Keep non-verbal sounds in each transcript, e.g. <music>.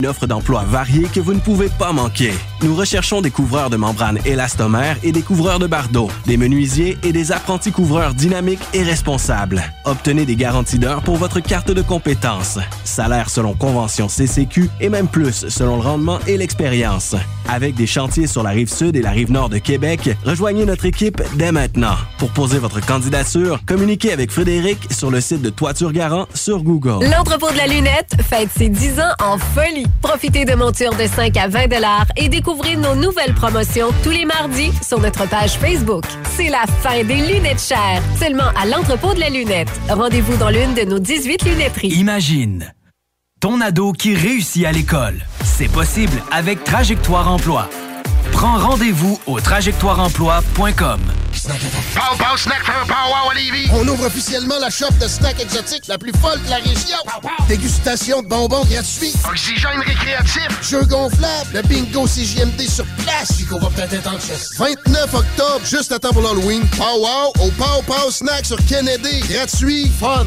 Une offre d'emploi variée que vous ne pouvez pas manquer. Nous recherchons des couvreurs de membranes élastomères et des couvreurs de bardeaux, des menuisiers et des apprentis couvreurs dynamiques et responsables. Obtenez des garanties d'heure pour votre carte de compétences. Salaire selon convention CCQ et même plus selon le rendement et l'expérience. Avec des chantiers sur la rive sud et la rive nord de Québec, rejoignez notre équipe dès maintenant. Pour poser votre candidature, communiquez avec Frédéric sur le site de Toiture Garant sur Google. L'entrepôt de la lunette fête ses 10 ans en folie. Profitez de montures de 5 à 20 et découvrez nos nouvelles promotions tous les mardis sur notre page Facebook. C'est la fin des lunettes chères, seulement à l'entrepôt de la lunette. Rendez-vous dans l'une de nos 18 lunetteries. Imagine ton ado qui réussit à l'école. C'est possible avec Trajectoire Emploi. Prends rendez-vous au trajectoireemploi.com. On ouvre officiellement la shop de snacks exotiques la plus folle de la région. Dégustation de bonbons gratuits. Oxygène récréatif. Jeux gonflables. Le bingo CJMD sur place. Chico va peut-être être en chest. 29 octobre, juste à temps pour l'Halloween. Pow Wow au Pow Pow Snack sur Kennedy. Gratuit. Fun.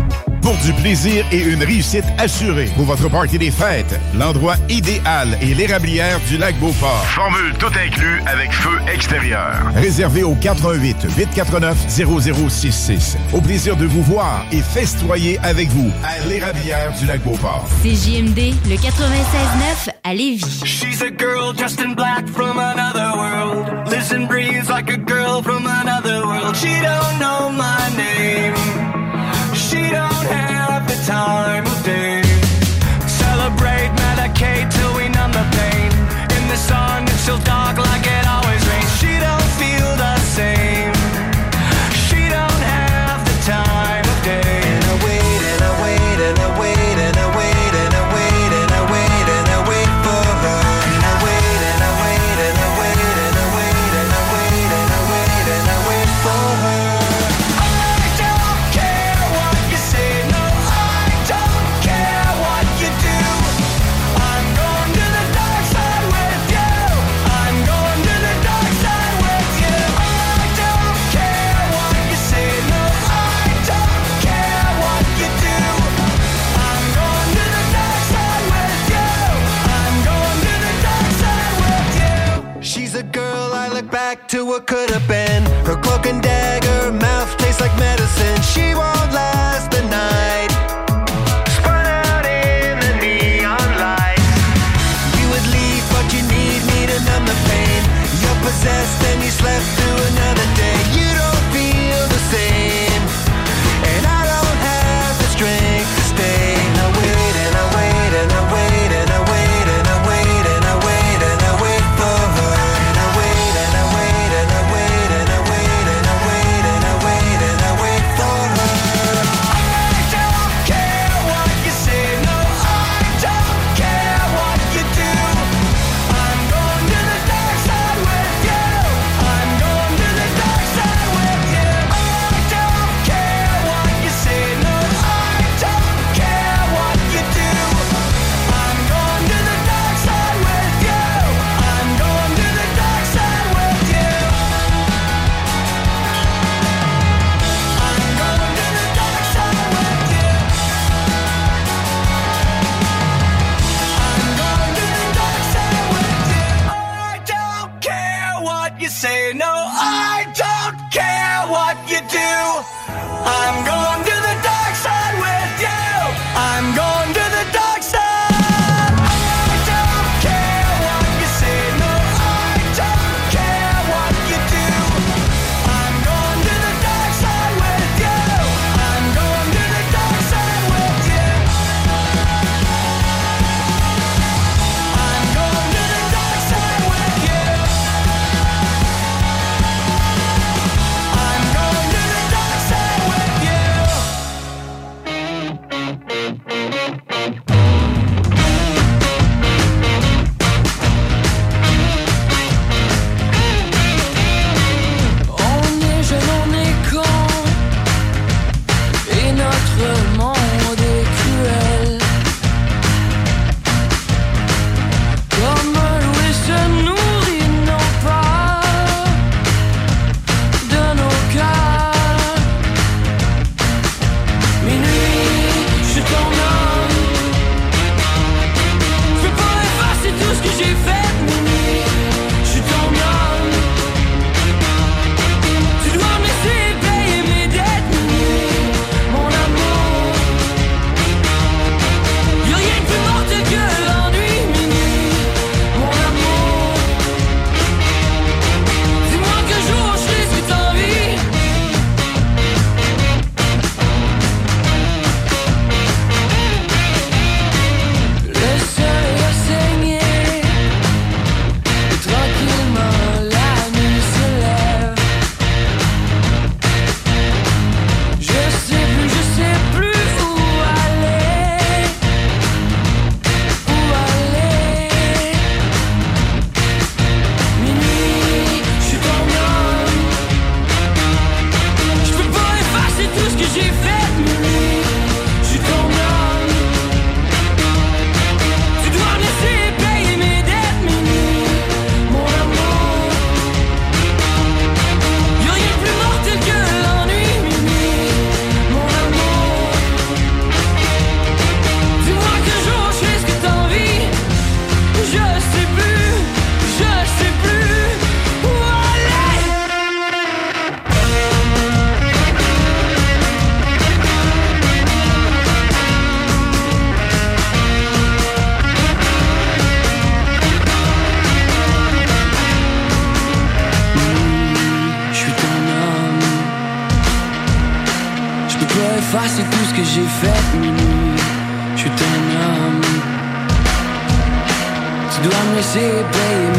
Pour du plaisir et une réussite assurée pour votre party des fêtes, l'endroit idéal est l'érablière du lac Beauport. Formule tout inclus avec feu extérieur. Réservé au 88 849 0066. Au plaisir de vous voir et festoyer avec vous à l'érablière du lac Beauport. CJMD, le 96.9 à Lévis. She's a girl dressed in black from another world. And breathes like a girl from another world. She don't know my name. Don't have the time of day. Celebrate, medicate till we numb the pain. In the sun, it's still dark like it always j'ai fait, minuit. Je suis ton homme. Tu dois me laisser payer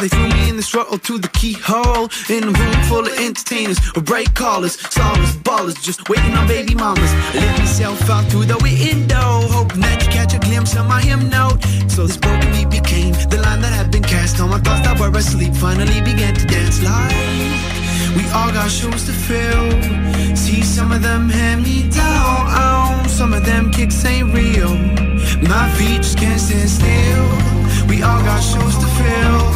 they threw me in the struggle to the keyhole. In a room full of entertainers or bright callers, stars, ballers, just waiting on baby mamas. I let myself out through the window, hoping that you catch a glimpse of my hymn note. So this broken me became the line that had been cast on my thoughts that were asleep. Finally began to dance like we all got shoes to fill. See some of them hand me down, some of them kicks ain't real. My feet just can't stand still. We all got shoes to fill.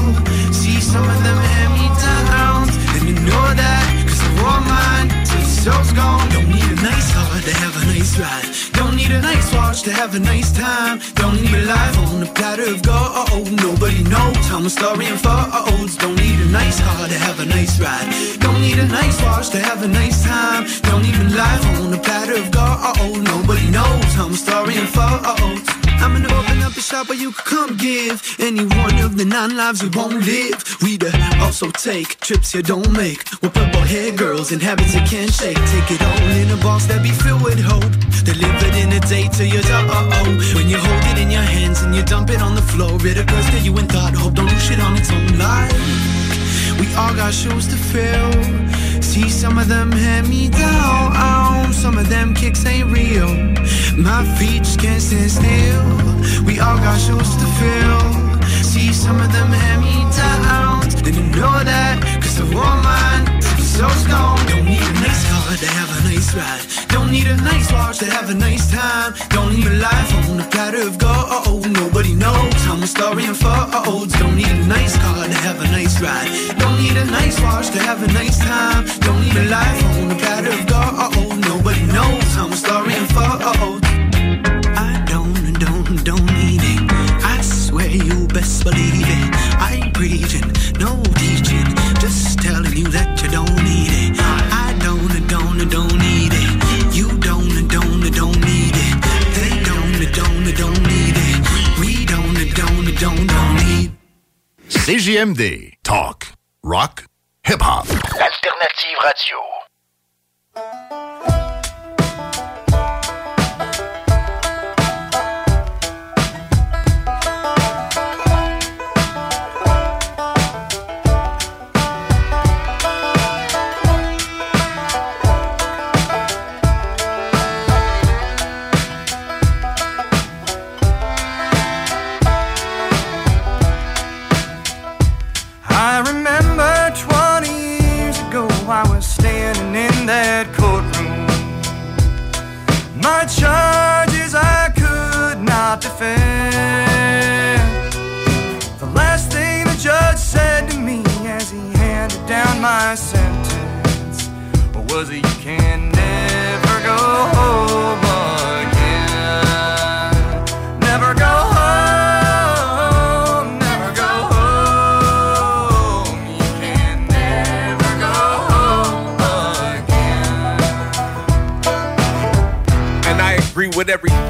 Some of them hand me down, and you know that, cause I wore mine till the soul's gone. Don't need a nice car to have a nice ride. Don't need a nice watch to have a nice time. Don't need a life on a platter of gold. Nobody knows how my story unfolds. Don't need a nice car to have a nice ride. Don't need a nice watch to have a nice time. Don't even life on a platter of gold. Nobody knows how my story unfolds. I'm gonna open up a shop where you can come give any one of the nine lives we won't live. We the also take trips you don't make. With purple hair girls and habits you can't shake. Take it all in a box that be filled with hope. Delivered in a day to your door. When you hold it in your hands and you dump it on the floor. It occurs to you in thought, hope don't do shit on its own life. We all got shoes to fill. See some of them hand me down, some of them kicks ain't real. My feet just can't stand still. We all got shoes to fill. See some of them hand me down, then you know that, cause the woman so strong. Don't need a nice car to have a nice ride. Don't need a nice watch to have a nice time. Don't need a life on a platter of gold. Nobody knows how my story unfolds. Don't need a nice car to have a nice ride. Don't need a nice watch to have a nice time. Don't need a life on a CJMD. Talk. Rock. Hip-hop. Alternative radio.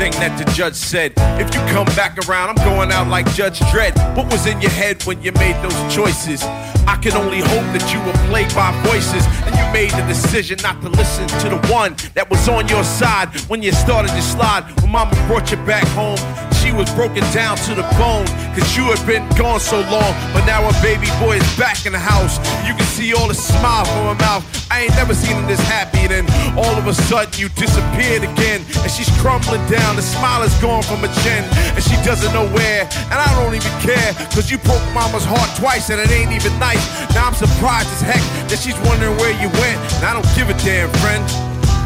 Everything that the judge said. If you come back around, I'm going out like Judge Dredd. What was in your head when you made those choices? I can only hope that you were plagued by voices and you made the decision not to listen to the one that was on your side when you started to slide. When mama brought you back home, she was broken down to the bone Cause you had been gone so long. But now her baby boy is back in the house. You can see all the smile from her mouth. I ain't never seen her this happy. Then all of a sudden you disappeared again. And she's crumbling down. The smile is gone from her chin. And she doesn't know where. And I don't even care Cause you broke mama's heart twice And it ain't even nice. Now I'm surprised as heck That she's wondering where you went. And I don't give a damn friend.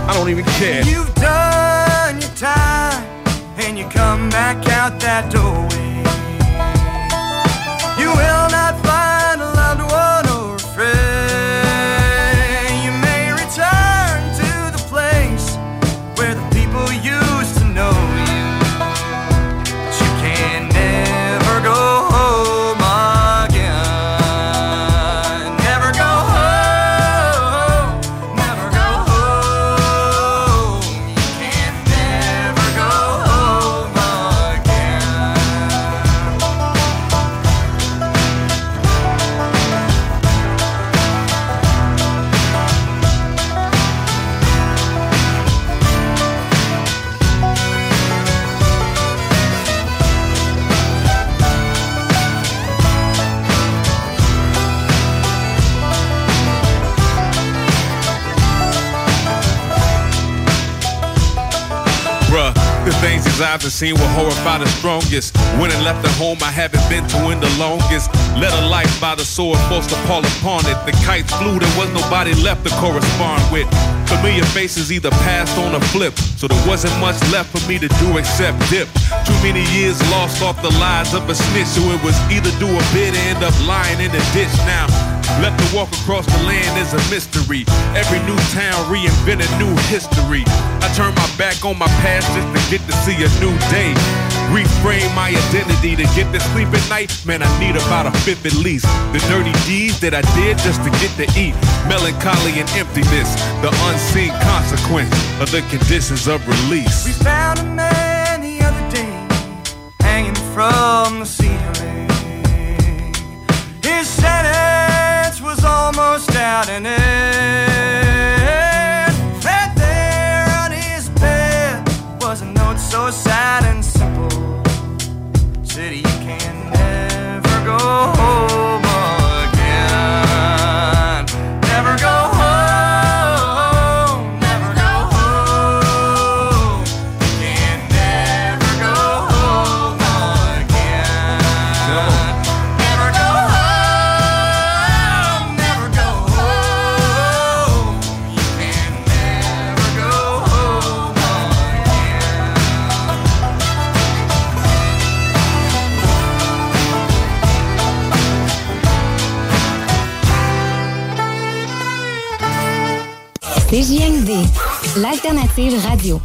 I don't even care. You've done your time and you come back out that doorway. Things have seen will horrify the strongest. When I left the home I haven't been to in the longest. Led a life by the sword, forced to fall upon it. The kites flew, there was nobody left to correspond with. Familiar faces either passed on or flipped, so there wasn't much left for me to do except dip. Too many years lost off the lies of a snitch, so it was either do a bid or end up lying in the ditch. Now, left to walk across the land is a mystery. Every new town reinvent a new history. I turn my back on my past just to get to see a new day. Reframe my identity to get to sleep at night. Man, I need about a fifth at least. The dirty deeds that I did just to get to eat. Melancholy and emptiness, the unseen consequence of the conditions of release. We found a man the other day hanging from the ceiling. Was almost out in. L'alternative radio.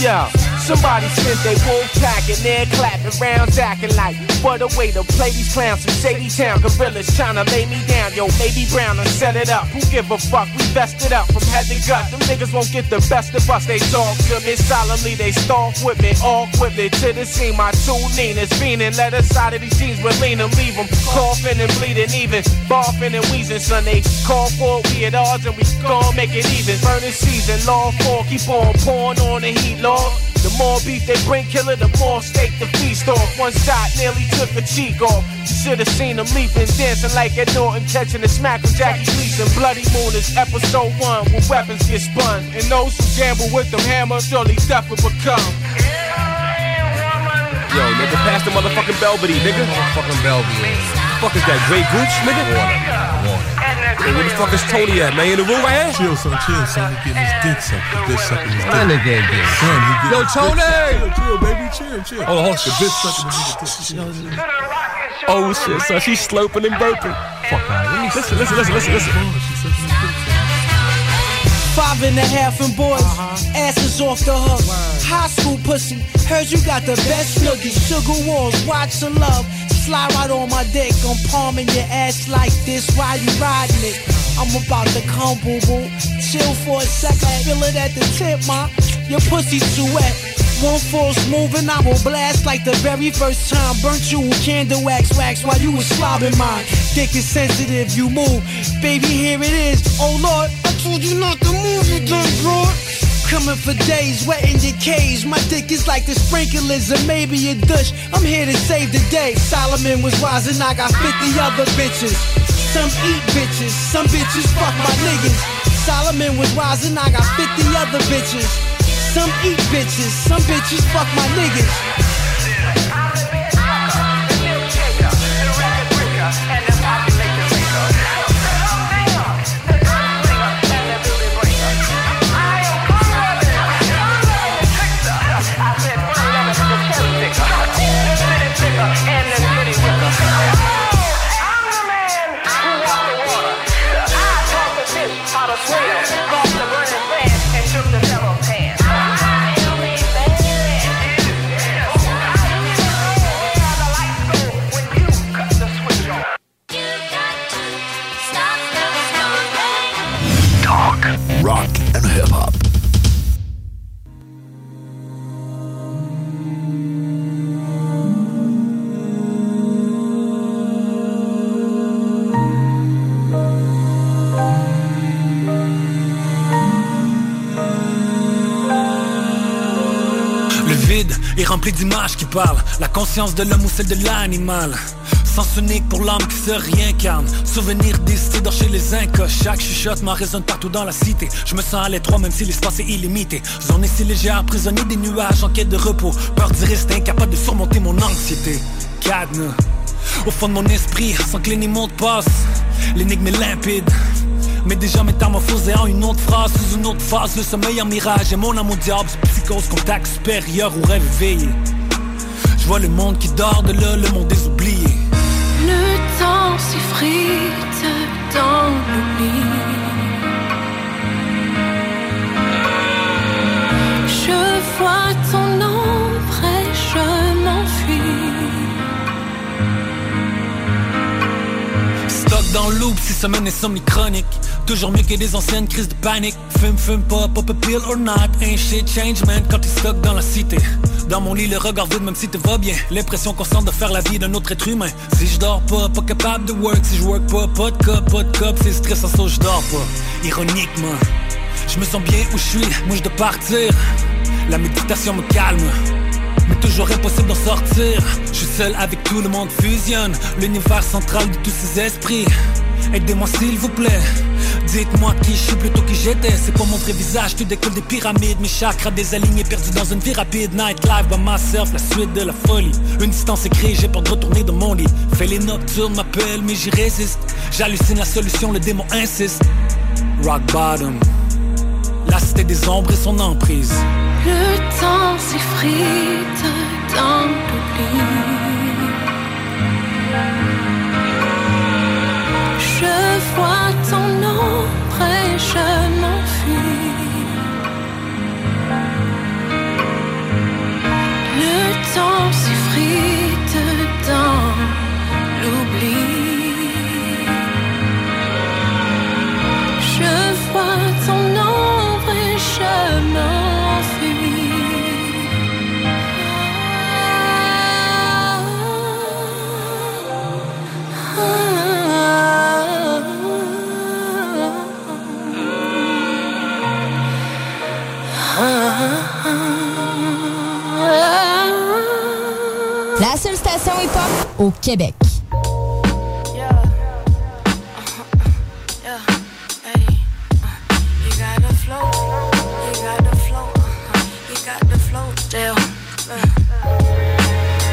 Yeah, somebody sent they wolf pack and they're clapping rounds acting like what a way to play these clowns from Shady Town. Gorillas trying to lay me down. Yo, maybe Brown and set it up. Who give a fuck? We vested up from head to gut. Them niggas won't get the best of us. They talk to me solemnly. They stalk with me, all me to the scene. My two Nina's fiending. Let us out of these jeans with lean and leave them coughing and bleeding, even barfing and wheezing. Son, they call for it. We at odds and we gon' make it even. Burning season, law for keep on pouring on the heat, Lord. The more beef they bring, killer, the more steak the feast off. One shot nearly took a cheek off. You should have seen them leaping, dancing like Ed Norton, catching a smack with Jackie Gleason. Bloody Moon is episode one, where weapons get spun. And those who gamble with them hammers, surely death will become. Yo, nigga, pass the motherfucking Belvedere, nigga. Motherfucking Belvedere. Fuck is that, Grey Gooch, nigga? Hey, where the fuck is Tony at, man? In the room right here? Chill, son, chill, son. He getting his dick sucked. The bitch sucking his dick. My nigga ain't getting Son, he getting Yo, his Tony! sucked. Chill, chill, baby, chill, chill. Hold on, hold on. The bitch sucking the nigga dick. Oh shit, son, she's sloping and burping. Fuck her. Let me listen, listen, listen, listen, listen. Five and a half and boys, uh-huh. asses off the hook. High school pussy, heard you got the best noogie. Sugar walls, watch the love. Slide right on my dick, I'm palming your ass like this while you riding it. I'm about to come, boo boo. Chill for a second, feel it at the tip, ma. Your pussy's too wet. One false move and I will blast like the very first time. Burnt you with candle wax wax while you was slobbing mine. Dick is sensitive, you move. Baby, here it is. Oh Lord, I told you not to move, you dumb broad. Coming for days, wetting your cage. My dick is like the sprinklers and maybe a douche. I'm here to save the day. Solomon was wise and I got 50 other bitches. Some eat bitches, some bitches fuck my niggas. Solomon was wise and I got 50 other bitches. Some eat bitches, some bitches fuck my niggas. La conscience de l'homme ou celle de l'animal. Sens unique pour l'âme qui se réincarne. Souvenir dans chez les incas. Chaque chuchotement résonne partout dans la cité. Je me sens à l'étroit même si l'espace est illimité. Zone si légère, prisonnier des nuages en quête de repos. Peur d'y rester incapable de surmonter mon anxiété. Cadenas au fond de mon esprit, sans que les mots passe. L'énigme est limpide. Mais déjà métamorphosé en une autre phrase Sous une autre phase, le sommeil en mirage Et mon amour diable, psychose, contact supérieur ou rêve éveillé Je vois le monde qui dort de là, le monde des oubliés Le temps s'effrite dans l'oubli. Je vois ton ombre et je m'enfuis. Stock dans le loop, si semaine insomnie chronique Toujours mieux que des anciennes crises de panique Fume, fume pas, pop a pill or not Ain't shit change man quand t'es stock dans la cité. Dans mon lit le regard vide même si tout va bien. L'impression constante de faire la vie d'un autre être humain. Si je dors pas, pas capable de work. Si je work pas, pas de cop, pas de cop. C'est stressant ça je dors pas. Ironiquement Je me sens bien où je suis, je dois partir. La méditation me calme. Mais toujours impossible d'en sortir. Je suis seul avec tout le monde fusionne. L'univers central de tous ces esprits. Aidez-moi s'il vous plaît. Dites-moi qui je suis plutôt qui j'étais. C'est pas mon vrai visage, tu décolle des pyramides. Mes chakras désalignés, perdus dans une vie rapide. Nightlife by myself, la suite de la folie. Une distance créée, j'ai peur de retourner dans mon lit. Fais les nocturnes, m'appelle mais j'y résiste. J'hallucine la solution, le démon insiste. Rock bottom. La cité des ombres et son emprise. Le temps s'effrite dans l'oubli. Vois ton ombre et je m'enfuis. Le temps s'effrite dans l'oubli. Flow, Jill.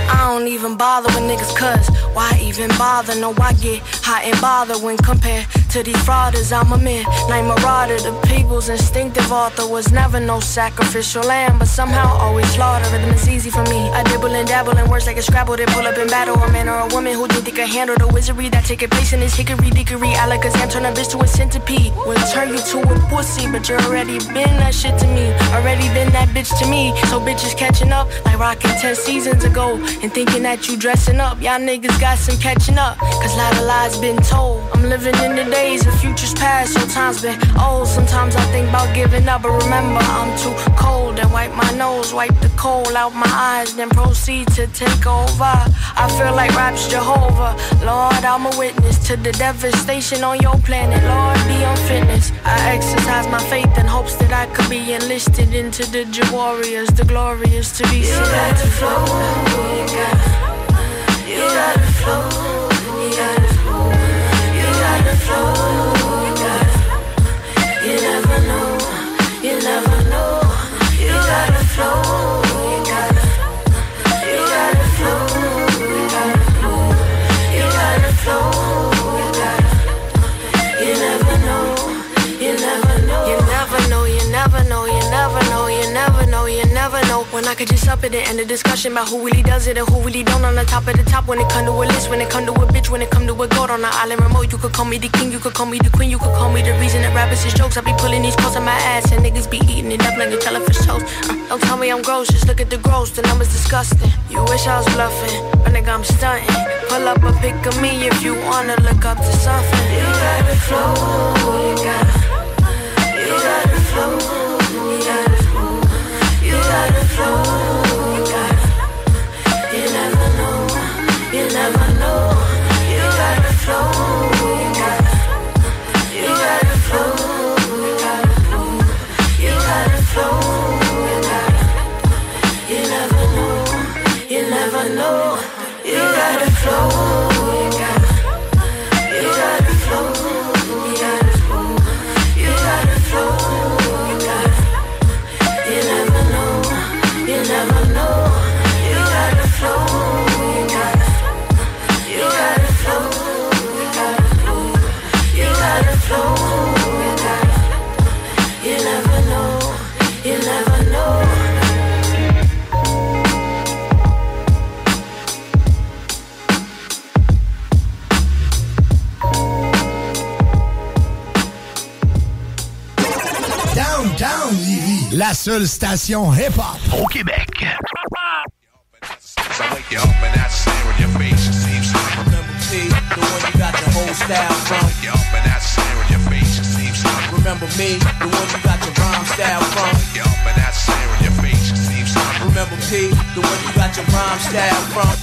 I don't even bother with niggas cuz why even bother? No, I get hot and bother when compared to these frauders. I'm a midnight marauder. The people's instinctive author was never no sacrificial lamb, but somehow always slaughter. Rhythm is easy for me. I dibble and dabble in words like a scrabble. They pull up in battle. A man or a woman who do think they can handle the wizardry that taking place in this hickory dickory. I like a Alakazam turn a bitch to a centipede. Will turn you to a pussy, but you already been that shit to me. Already been that bitch to me. So bitches catching up like rocking 10 seasons ago and thinking that you dressing up. Y'all niggas got some catching up. Cause a lot of lies been told. I'm living in the days and futures past. So times been old. Sometimes I think about giving up, but remember I'm too cold. And wipe my nose, wipe the coal out my eyes, then proceed to take over. I feel like rap's Jehovah. Lord, I'm a witness to the devastation on your planet. Lord, be on fitness. I exercise my faith in hopes that I could be enlisted into the warriors, the glorious to be You got the flow, you got You got the flow, flow, you never know, you never know, you gotta flow, When I could just up it and end the discussion about who really does it and who really don't on the top of the top. When it come to a list, when it come to a bitch, when it come to a gold on the island remote, you could call me the king, you could call me the queen, you could call me the reason that rappers is jokes. I be pulling these calls on my ass and niggas be eating it up like a jellyfish toast. Uh, don't tell me I'm gross, just look at the gross, the numbers disgusting. You wish I was bluffing, but nigga I'm stunting. Pull up a pic of me if you wanna look up to something. You got the flow, you got you got the flow, you got flow, you got flow, la seule station hip-hop au Québec. the one you got the whole style from. Remember me, the one you got your rhyme style from. Remember P, the one you got your rhyme style from.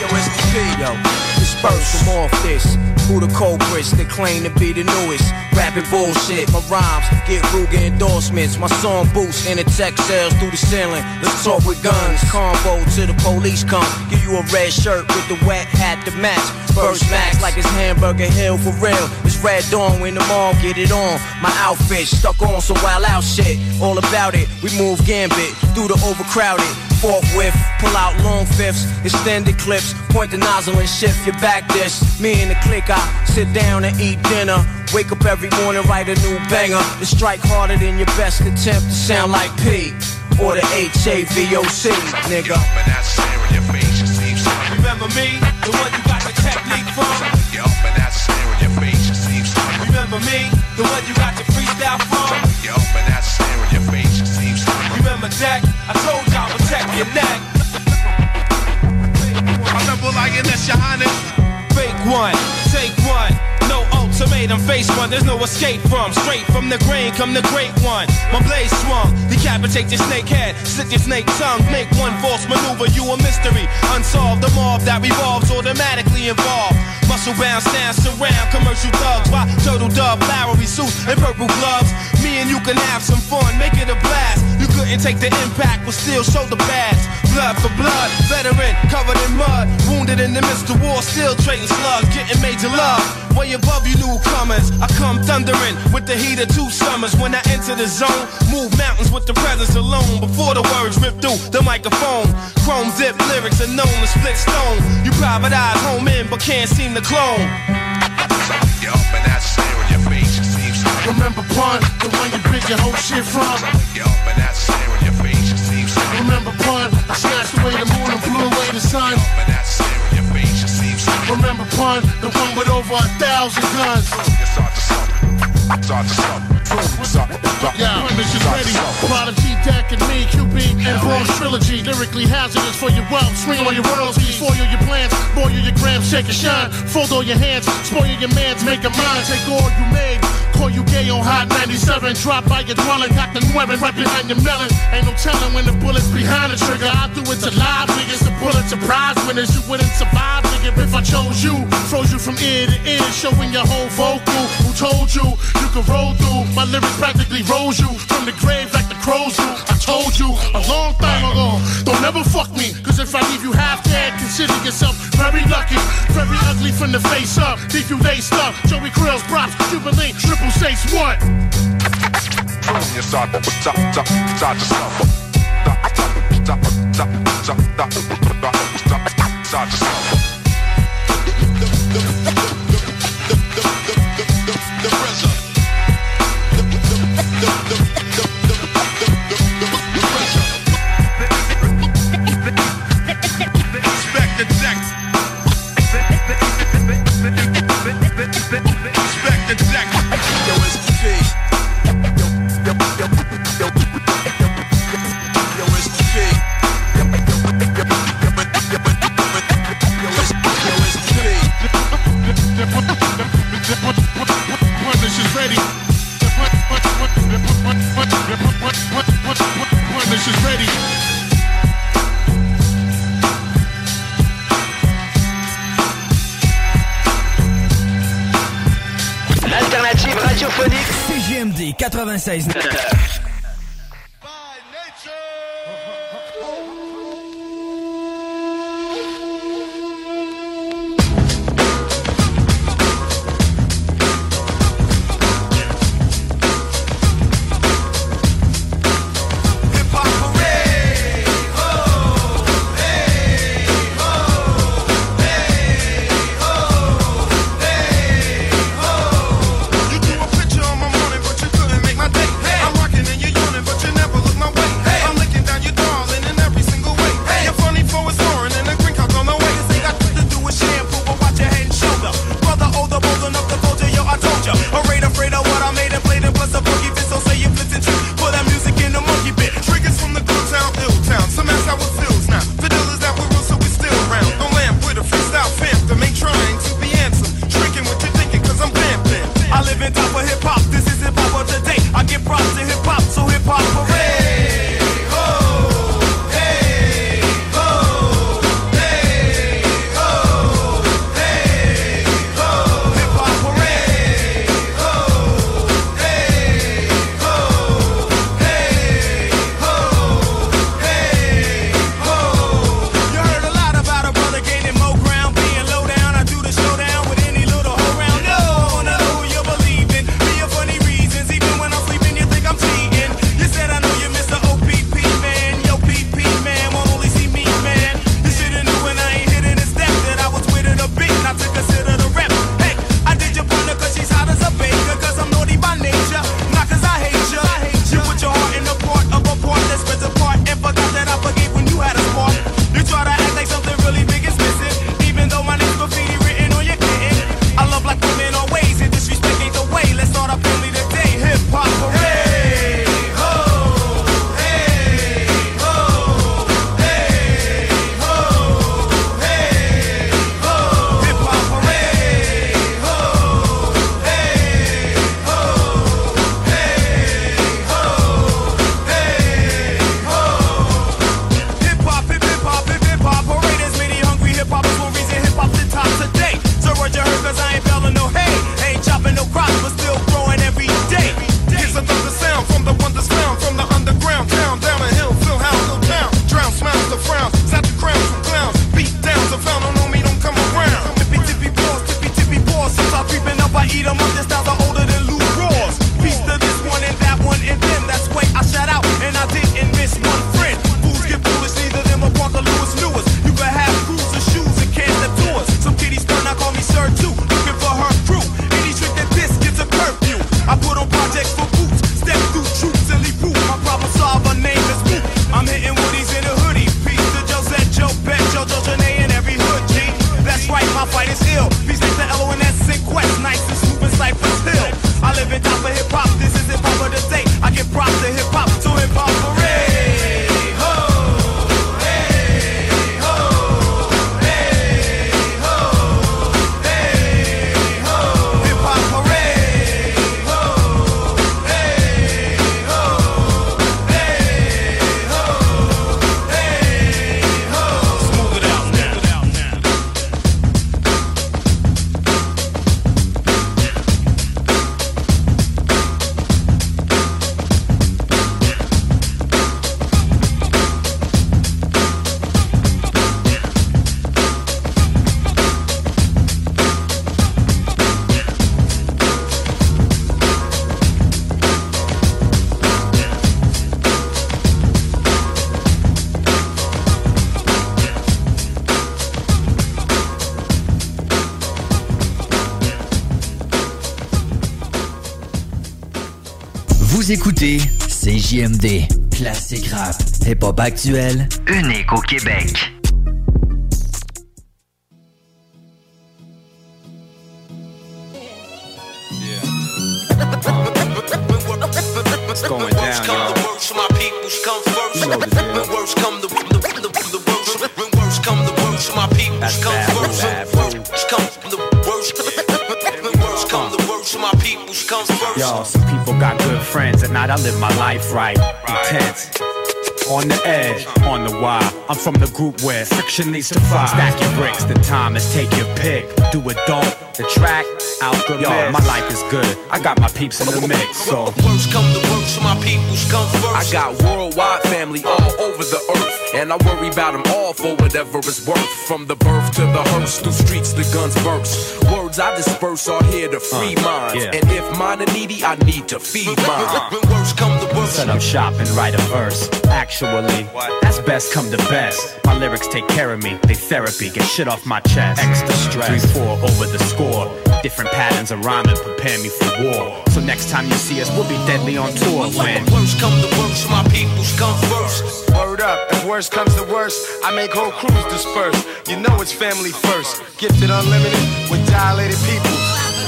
Yo, it's the P, yo. Disperse from off this. Who the culprits that claim to be the newest? Rapping bullshit, my rhymes get Ruger endorsements. My song boosts in the tech sales through the ceiling. Let's talk with guns. Combo to the police come. Give you a red shirt with the wet hat to match. First max like it's Hamburger Hill for real. It's Red Dawn when the mall get it on. My outfit stuck on some wild out shit. All about it. We move gambit through the overcrowded. Forthwith, pull out long fifths, extended clips, point the nozzle and shift your back dish. Me and the clique, I sit down and eat dinner. Wake up every morning, write a new banger. To strike harder than your best attempt to sound like P or the H-A-V-O-C, nigga. Remember me, the one you got the technique from? Face one, there's no escape from. Straight from the grain, come the great one. My blade swung, decapitate your snake head, slit your snake tongue, make one false maneuver, you a mystery. Unsolved, the mob that revolves automatically involved. Muscle bound, stand surround, commercial thugs, by turtle dove, flowery suits, and purple gloves. Me and you can have some fun, make it a blast. You couldn't take the impact, but still show the pads. Blood for blood, veteran, covered in mud. Wounded in the midst of war, still trading slugs, getting major love. Way above you newcomers, I come thundering with the heat of two summers. When I enter the zone, move mountains with the presence alone. Before the words rip through the microphone, chrome dip lyrics are known to split stone. You private eyes home in, but can't seem to clone. Remember pun, the one you pick your whole shit from. Yup, and that's staring your face. It seems like. Remember pun, I snatched away the moon and blew away the sun. And that's staring your face. It seems like. Remember pun, the one with over a thousand guns. It's hard to stop. It's hard to stop. To stop. Yeah, mission ready. Prodigy, Deck, and me, QB, and Bronx Trilogy. Lyrically hazardous for your wealth. Swing on your royalties, spoil your plans, boil your grams, shake and shine. Fold all your hands, spoil your mans, make a mind. Take all you made. Call you gay on Hot 97. Drop by your dwelling, got the nueve right behind your melon. Ain't no telling when the bullet's behind the trigger. I do it to live niggas, the bullets to prize winners. You wouldn't survive, nigga, if I chose you. Froze you from ear to ear, showing your whole vocal. Who told you you could roll through? My lyrics practically rose you from the grave like the crows do. I told you a long time ago. Don't ever fuck me, cause if I leave you half dead, consider yourself very lucky. Very ugly from the face up. Leave you laced up. Joey Krills, props, Jubilee, triple six, what? Stop to stop. 96. <laughs> Vous écoutez CJMD, classique rap, hip-hop actuel, unique au Québec. Come first. Some people got good friends, at night I live my life right. Intense. On the edge, on the wire. I'm from the group where friction leads to fire. Stack your bricks, the time is take your pick. Do it, don't. The track, out good Yo, my life is good. I got my peeps in the mix, so. Worst come the worst, my peoples come first. I got worldwide family all over the earth, and I worry about them all for whatever it's worth. From the birth to the hearse, through streets the guns burst. Words I disperse are here to free Uh, minds, yeah. and if mine are needy, I need to feed mine. When worst come the worst, Set up shop and write a verse. Actually, that's best come to best. My lyrics take care of me, they therapy, get shit off my chest. Extra stress, 3-4 over the score. Different patterns of rhyming prepare me for war. So next time you see us, we'll be deadly on tour when. worst come to worst, my peoples come first. Word up, if worst comes to worst, I make whole crews disperse. You know it's family first. Gifted unlimited with dilated people.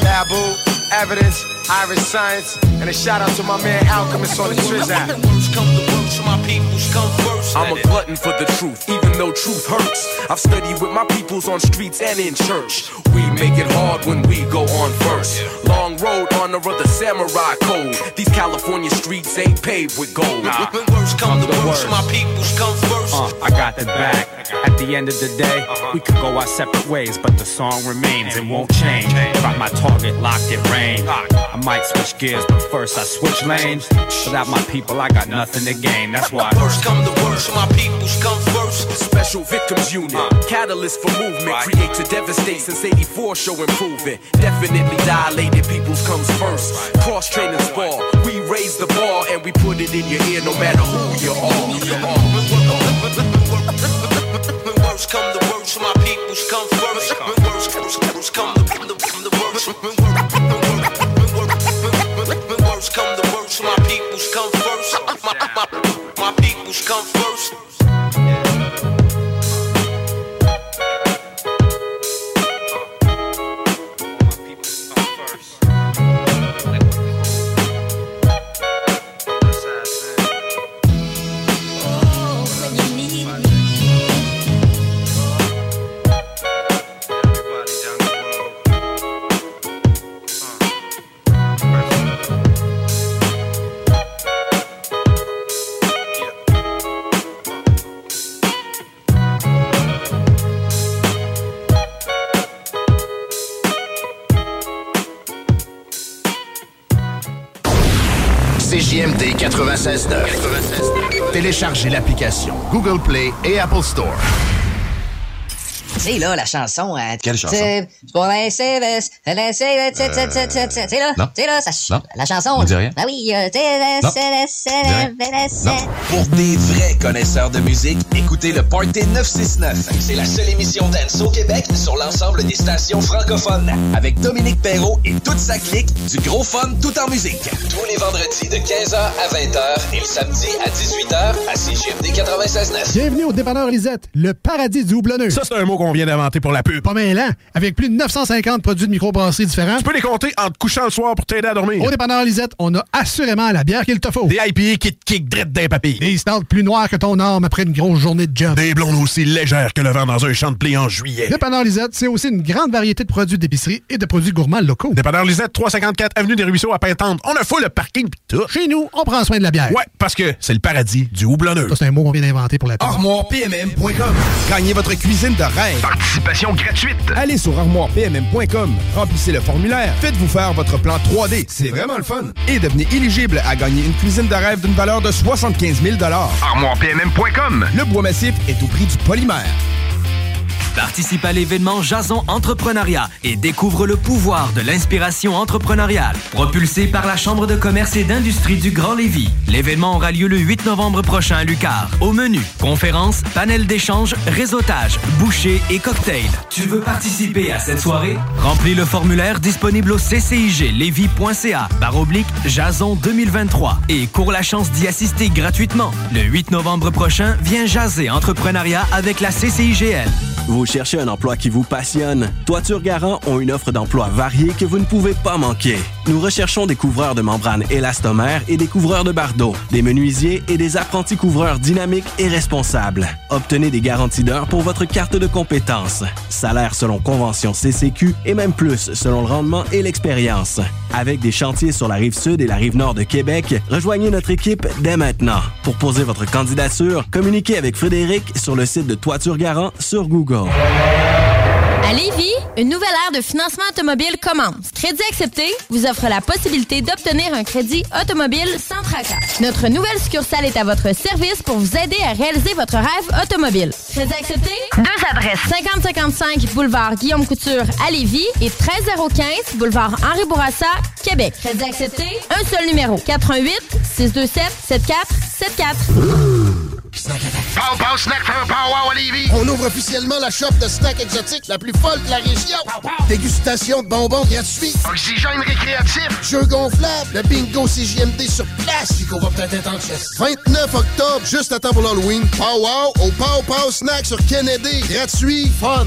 Babu, evidence, Iriscience, and a shout out to my man Alchemist on the Triz app. Worst come the worst, my peoples come first. I'm a glutton for the truth, even though truth hurts. I've studied with my peoples on streets and in church. We make it hard when we go on first. Long road, honor of the samurai code. These California streets ain't paved with gold. When worst come the worst, my peoples come first. Uh, I got the back. At the end of the day, we could go our separate ways, but the song remains and won't change. Got my target locked at range. I might switch gears, but first I switch lanes. Without my people, I got nothing to gain. That's why. Worst come the worst, my peoples come first. Special Victims Unit, uh. catalyst for movement, create to devastate since 84 show improvement. Definitely dilated peoples comes first. Cross training spar, we raise the bar and we put it in your ear no matter who you are. When worst come the worst, my peoples come first. When worst worst come the, the, the worst. Worst come the worst, my peoples come first. My, my, my peoples come first. Téléchargez l'application Google Play et Apple Store. Tu sais, là, la chanson. euh, Quelle chanson? C'est pour sais, tu sais, là, non. tu sais, là, ça, Non. la chanson. On dit rien. Ah oui, euh, Non. Pour des vrais connaisseurs de musique, écoutez le Party 969. C'est la seule émission dance au Québec sur l'ensemble des stations francophones. Avec Dominique Perrault et toute sa clique, du gros fun tout en musique. Tous les vendredis de 15h à 20h et le samedi à 18h à CGMD 96.9. Bienvenue au dépanneur Lisette, le paradis du houblonneux. Ça, c'est un mot qu'on vient d'inventer pour la pub. Pas mal, hein? Avec plus de 950 produits de microbrasserie différents. Tu peux les compter en te couchant le soir pour t'aider à dormir. Au dépanneur Lisette, on a assurément la bière qu'il te faut. Des IPA qui te kick drette d'un papy. Des stouts plus noirs que ton arme après une grosse journée de job. Des blondes aussi légères que le vent dans un champ de blé en juillet. Dépanneur Lisette, c'est aussi une grande variété de produits d'épicerie et de produits gourmands locaux. Dépanneur Lisette, 354 Avenue des Ruisseaux à Pintante. On a full le parking pis tout. Chez nous, on prend soin de la bière. Ouais, parce que c'est le paradis du houblonneux. Ça, c'est un mot qu'on vient d'inventer pour la pub. Gagnez votre cuisine de rêve. Participation gratuite. Allez sur ArmoirePMM.com. Remplissez le formulaire. Faites-vous faire votre plan 3D. C'est vraiment le fun. Et devenez éligible à gagner une cuisine de rêve d'une valeur de 75 000 ArmoirePMM.com. Le bois massif est au prix du polymère. Participe à l'événement Jason Entrepreneuriat et découvre le pouvoir de l'inspiration entrepreneuriale. Propulsé par la Chambre de commerce et d'industrie du Grand Lévis. L'événement aura lieu le 8 novembre prochain à Lucar. Au menu, conférences, panel d'échange, réseautage, boucher et cocktail. Tu veux participer à cette soirée? Remplis le formulaire disponible au cciglevy.ca par oblique Jason 2023 et cours la chance d'y assister gratuitement. Le 8 novembre prochain, viens jaser entrepreneuriat avec la CCIGL. Cherchez un emploi qui vous passionne? Toiture Garant ont une offre d'emploi variée que vous ne pouvez pas manquer. Nous recherchons des couvreurs de membranes élastomères et des couvreurs de bardeaux, des menuisiers et des apprentis couvreurs dynamiques et responsables. Obtenez des garanties d'heures pour votre carte de compétences. Salaire selon convention CCQ et même plus selon le rendement et l'expérience. Avec des chantiers sur la rive sud et la rive nord de Québec, rejoignez notre équipe dès maintenant. Pour poser votre candidature, communiquez avec Frédéric sur le site de Toiture Garant sur Google. À Lévis, une nouvelle ère de financement automobile commence. Crédit accepté vous offre la possibilité d'obtenir un crédit automobile sans tracas. Notre nouvelle succursale est à votre service pour vous aider à réaliser votre rêve automobile. Crédit accepté? Deux adresses. 5055 boulevard Guillaume Couture à Lévis et 13015 boulevard Henri Bourassa, Québec. Crédit accepté? Un seul numéro. 88 627 7474. Pow Pow Snack Pow Wow à Lévis. On ouvre officiellement la shop de snacks exotiques la plus folle de la région. Dégustation de bonbons gratuits. Oxygène récréatif. Jeux gonflables. Le bingo CJMD sur place. Chico va peut-être être en chest. 29 octobre, juste à temps pour l'Halloween. Pow Wow au Pow Pow Snack sur Kennedy. Gratuit. Fun.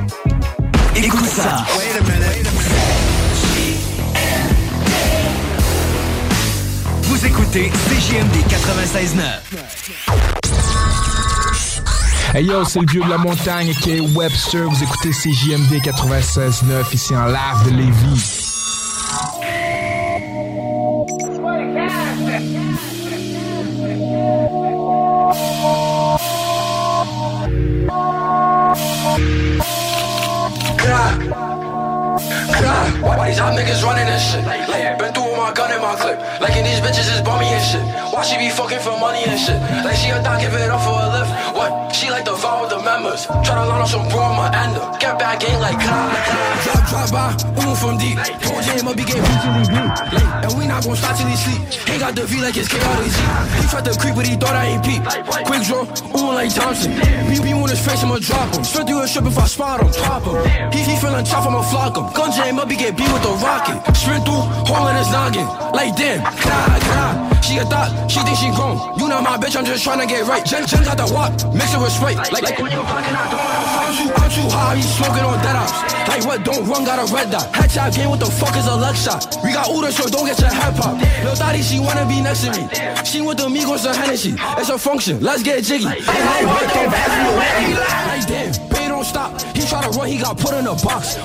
Écoute ça. Vous écoutez CJMD 96.9. Hey yo, c'est le vieux de la montagne qui est Webster. Vous écoutez CJMD 96.9 ici en live de Lévis. Cry. Why these hot niggas running this shit? Been through with my gun in my clip. Like, and these bitches is bummy and shit. Why she be fucking for money and shit? Like, she a give it up for a lift. What? She like to vow with the members. Try to line up some bro, I'ma end her. Get back in like, cry. Drop, drop by, ooh, from deep. Told I'ma be getting brutally beat. Like, and we not gon' stop till he sleep. Ain't got the V like it's KRZ. He tried to creep, but he thought I ain't peep. Quick draw, ooh, like Thompson. Be on his face, I'ma drop him. Straight through a strip if I spot him, pop him. He, he feeling tough, I'ma flock him. Gun jam up, he get beat with the rocket. Sprint through, hole in his noggin. Like damn, cry, cry. She a thought, she think she grown. You know my bitch, I'm just tryna get right. Jen, Jen got the walk, mix it with Sprite. Like, like, I'm too, I'm too high, he smoking on dead ops. Like what, don't run, got a red dot. Headshot game, what the fuck is a luck shot? We got Uda, so don't get your head pop. Lil Thotty, she wanna be next to me. She with the Migos and Hennessy. It's a function, let's get jiggy. Like, like, the Like damn, pay don't stop. He try to run, he got put in a box.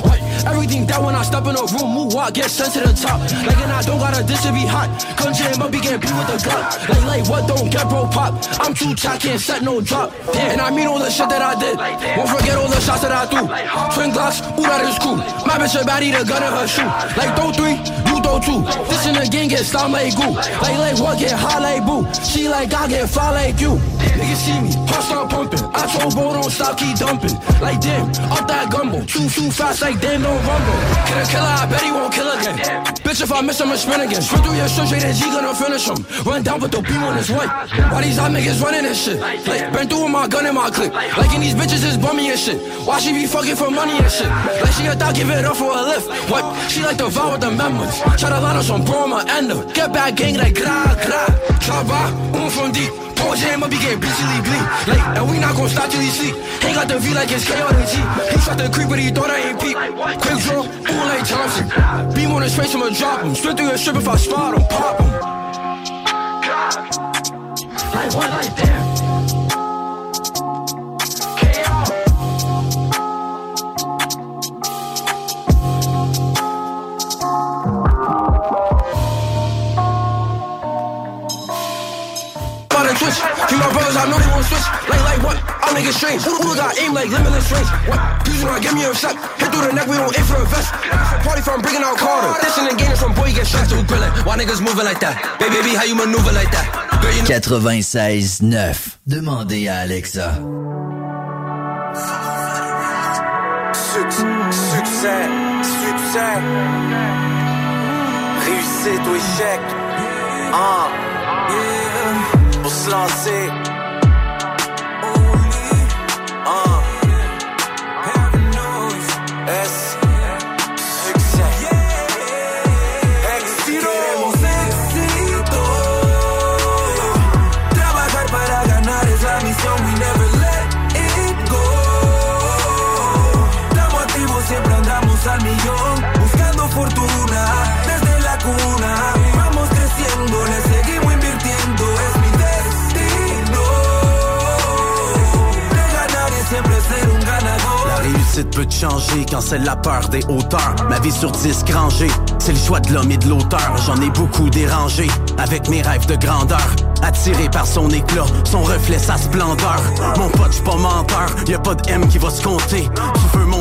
Everything that when I step in a room, move walk, get sent to the top. Like and I don't got a dish to be hot. Gun jam up, be getting beat with the Glock. Like like what don't get bro pop. I'm too tight, can't set no drop. And I mean all the shit that I did. Won't forget all the shots that I threw. Twin Glocks, ooh that is cool. My bitch a baddie, the gun in her shoe. Like throw three, you throw two. This in the game get slime like goo. Like like what get hot like boo. She like I get fly like you. Niggas see me, heart start pumping. I told bro don't stop, keep dumping. Like damn, up that gumbo. Too too fast, like damn don't a killer, I bet he won't kill again. Bitch if I miss him, I spin again. Sprint through your shirt, straight as G gonna finish him. Run down with the beam on his white. Why these hot niggas running this shit? Like been through with my gun in my clip. Like and these bitches is bummy and shit. Why she be fucking for money and shit? Like she a thought, give it up for a lift. What? She like to vow with the members. Try to line up some bro, I'ma end her. Get back gang like gra gra. By, um from deep. Paul jam up, he get bitchily bleed. Like, and we not gon' stop till he sleep. Ain't got the V like it's KRG. He tried to creep, but he thought I ain't peep. Quick draw, ooh like Thompson. Beam on his face, I'ma drop him. Straight through your strip if I spot him, pop him. Like what, like that? Brothers, I know they won't switch. Like, like what? I'll make it strange. Who, who got aim like limitless range? What? Give me a shot. Hit through the neck, we don't aim for a vest. Party from breaking out Carter. This in the game from boy, you get shot. Too grilling. Why niggas moving like that? Baby, baby, how you maneuver like that? Girl, you know 96.9. Demandez à Alexa. Succès, succès, succès. Réussite ou échec. Ah, pour se lancer. Peut changer quand c'est la peur des hauteurs. Ma vie sur disque rangé, c'est le choix de l'homme et de l'auteur. J'en ai beaucoup dérangé avec mes rêves de grandeur. Attiré par son éclat, son reflet, sa splendeur. Mon pote, j'suis pas menteur, y a pas de M qui va se compter.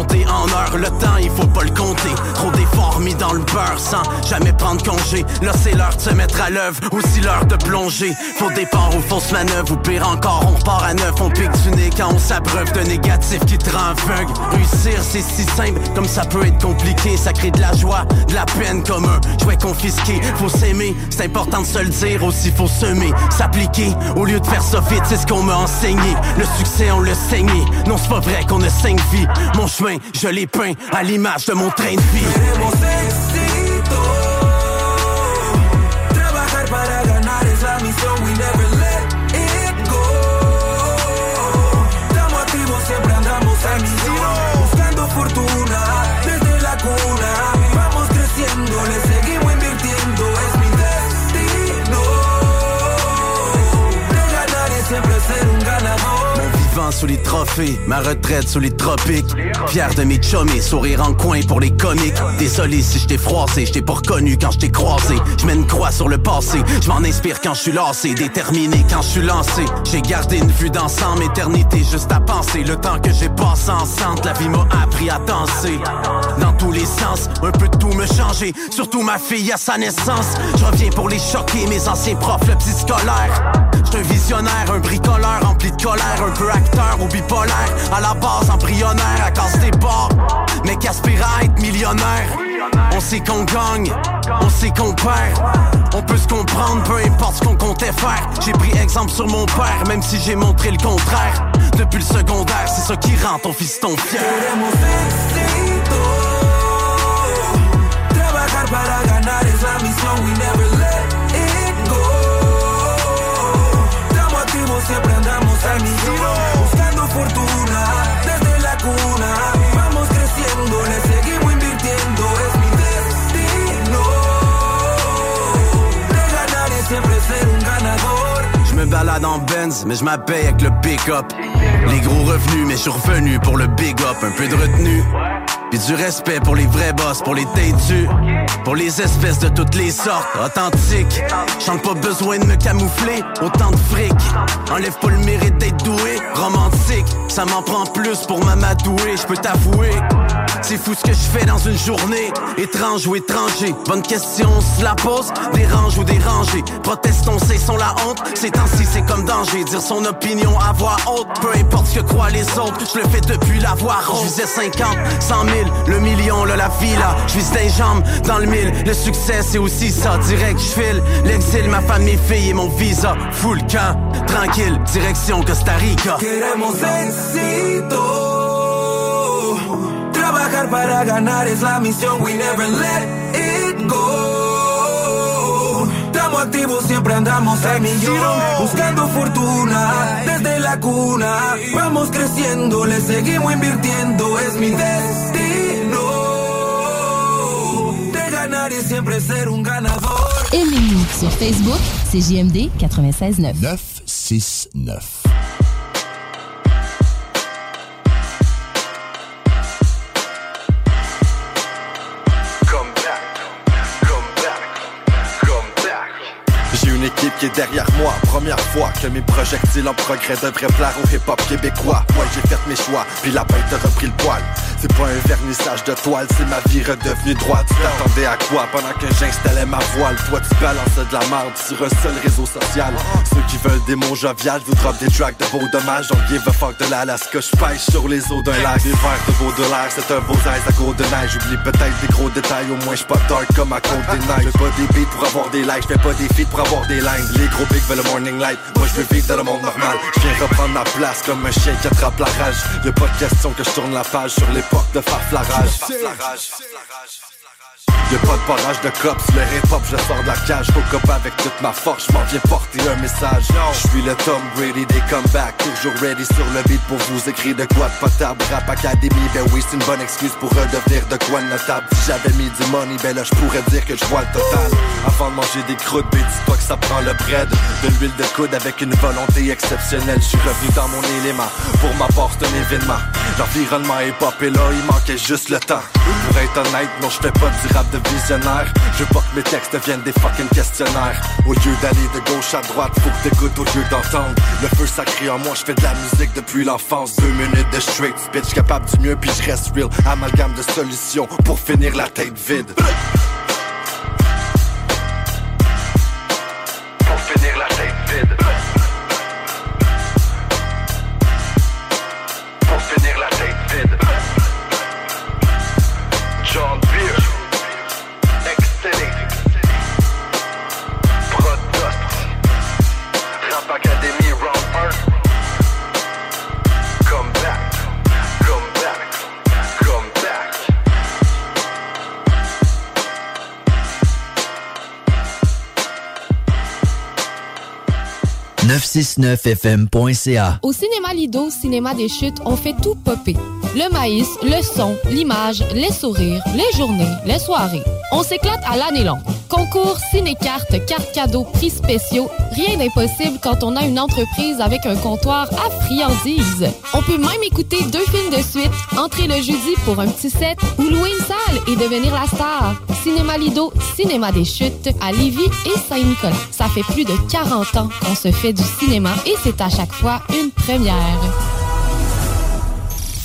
En heure, le temps, il faut pas le compter. Trop d'efforts mis dans le beurre sans jamais prendre congé. Là, c'est l'heure de se mettre à l'œuvre, aussi l'heure de plonger. Faux départ ou fausse manœuvre, ou pire encore, on repart à neuf. On pique du nez quand on s'abreuve de négatif qui te rend aveugle. Réussir, c'est si simple, comme ça peut être compliqué. Ça crée de la joie, de la peine comme un jouet confisqué. Faut s'aimer, c'est important de se le dire, aussi faut semer, s'appliquer. Au lieu de faire ça vite, c'est ce qu'on m'a enseigné. Le succès, on le saigné. Non, c'est pas vrai qu'on a cinq vies. Mon chemin, je l'ai peint à l'image de mon train de vie. Sous les trophées, ma retraite sous les tropiques. Fier de mes chummies, sourire en coin pour les comiques. Désolé si je t'ai froissé, je t'ai pas reconnu quand je t'ai croisé. Je mets une croix sur le passé, je inspire quand je suis lassé, déterminé quand je suis lancé. J'ai gardé une vue d'ensemble, éternité juste à penser. Le temps que j'ai passé enceinte, la vie m'a appris à danser. Dans tous les sens, un peu de tout me changer. Surtout ma fille à sa naissance. Je reviens pour les choquer, mes anciens profs, le petit scolaire. J'suis un visionnaire, un bricoleur rempli de colère, un peu acteur ou bipolaire. À la base, embryonnaire, à casse des bords. Mais qu'aspire à être millionnaire. On sait qu'on gagne, on sait qu'on perd. On peut se comprendre, peu importe ce qu'on comptait faire. J'ai pris exemple sur mon père, même si j'ai montré le contraire. Depuis le secondaire, c'est ça qui rend ton fiston fier. Queremos éxito. Trabajar para ganar millón. Buscando fortuna desde la cuna. Vamos creciendo, le seguimos invirtiendo. Es mi destino. De ganar y siempre ser un ganador. Je me balade en Benz, mais je m'appelle avec le pick-up. Les gros revenus, mais je suis revenu pour le big up. Un peu de retenue. Puis du respect pour les vrais boss, pour les têtus. Pour les espèces de toutes les sortes, authentiques. J'en ai pas besoin de me camoufler, autant de fric. Enlève pas le mérite d'être doué, romantique. Ça m'en prend plus pour m'amadouer, je peux t'avouer. C'est fou ce que je fais dans une journée, étrange ou étranger. Bonne question, on se la pose, dérange ou dérangé. Protestons, cessons la honte, ces temps-ci c'est comme danger. Dire son opinion à voix haute, peu importe ce que croient les autres. Je le fais depuis la voix rose. Je visais 50, 100 000, le million, le la villa. Je vise des jambes dans le mille. Le succès c'est aussi ça, direct je file. L'exil, ma femme, mes filles et mon visa. Full camp, tranquille, direction Costa Rica. Trabajar para ganar es la misión. We never let it go. Estamos activos, siempre andamos al millón. Buscando fortuna desde la cuna. Vamos creciendo, le seguimos invirtiendo. Es mi destino. De ganar y siempre ser un ganador. Aimez-nous sur Facebook, c'est JMD 96.9. 969. Qui est derrière moi. Première fois que mes projectiles en progrès devraient plaire au hip-hop québécois. Ouais, j'ai fait mes choix, puis la bête a repris le poil. C'est pas un vernissage de toile, c'est ma vie redevenue droite. Tu t'attendais à quoi pendant que j'installais ma voile? Toi, tu balances de la merde sur un seul réseau social. Ceux qui veulent des mots joviales, vous drop des tracks de vos dommages. On give a fuck de l'Alaska, je pêche sur les eaux d'un lac. Des verres de vos dollars, c'est un beau à cause de neige. J'oublie peut-être des gros détails, au moins j'suis pas dark comme à côte des neiges. J'fais pas des beats pour avoir des likes, j'fais pas des feats pour avoir des lines. Les gros bigs veulent le morning light, moi je veux vivre dans le monde normal. J'viens reprendre ma place comme un chien qui attrape la rage. Y'a pas de question que je tourne la page sur l'époque de farflarage. Y'a pas de barrage de cops, le hip-hop je sors de la cage Faut cop avec toute ma force, j'm'en viens porter un message. Je suis le Tom Brady des comebacks Toujours ready sur le beat pour vous écrire de quoi de potable. Rap Academy, ben oui c'est une bonne excuse pour redevenir de quoi de notable. Si j'avais mis du money, ben là je pourrais dire que je vois le total. Avant de manger des croûtes, ben dis-toi que ça prend le bread. De l'huile de coude avec une volonté exceptionnelle Je suis revenu dans mon élément, pour ma part c'est un événement. L'environnement est pop et là il manquait juste le temps. Pour être honnête, non je fais pas du de visionnaire. Je veux pas que mes textes deviennent des fucking questionnaires. Au lieu d'aller de gauche à droite, faut que t'écoutes au lieu d'entendre. Le feu sacré en moi, je fais de la musique depuis l'enfance. Deux minutes de straight speech, capable du mieux puis je reste real. Amalgame de solutions pour finir la tête vide 969fm.ca. Au cinéma Lido, cinéma des chutes, on fait tout popper. Le maïs, le son, l'image, les sourires, les journées, les soirées. On s'éclate à l'année longue. Concours, ciné-cartes, cartes cadeaux, prix spéciaux, rien d'impossible quand on a une entreprise avec un comptoir à friandises. On peut même écouter deux films de suite, entrer le jeudi pour un petit set ou louer une salle et devenir la star. Cinéma Lido, cinéma des chutes à Lévis et Saint-Nicolas. Ça fait plus de 40 ans qu'on se fait du cinéma et c'est à chaque fois une première.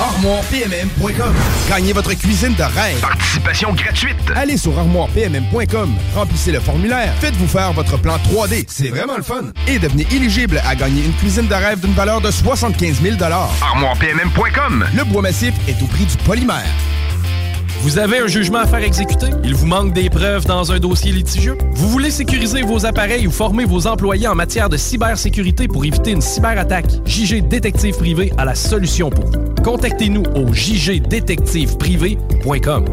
ArmoirePMM.com. Gagnez votre cuisine de rêve. Participation gratuite. Allez sur ArmoirePMM.com, remplissez le formulaire, faites-vous faire votre plan 3D, c'est vraiment le fun. Et devenez éligible à gagner une cuisine de rêve d'une valeur de 75 000 ArmoirePMM.com. Le bois massif est au prix du polymère. Vous avez un jugement à faire exécuter? Il vous manque des preuves dans un dossier litigieux? Vous voulez sécuriser vos appareils ou former vos employés en matière de cybersécurité pour éviter une cyberattaque? JG Détective Privé a la solution pour vous. Contactez-nous au jgdétectiveprivé.com.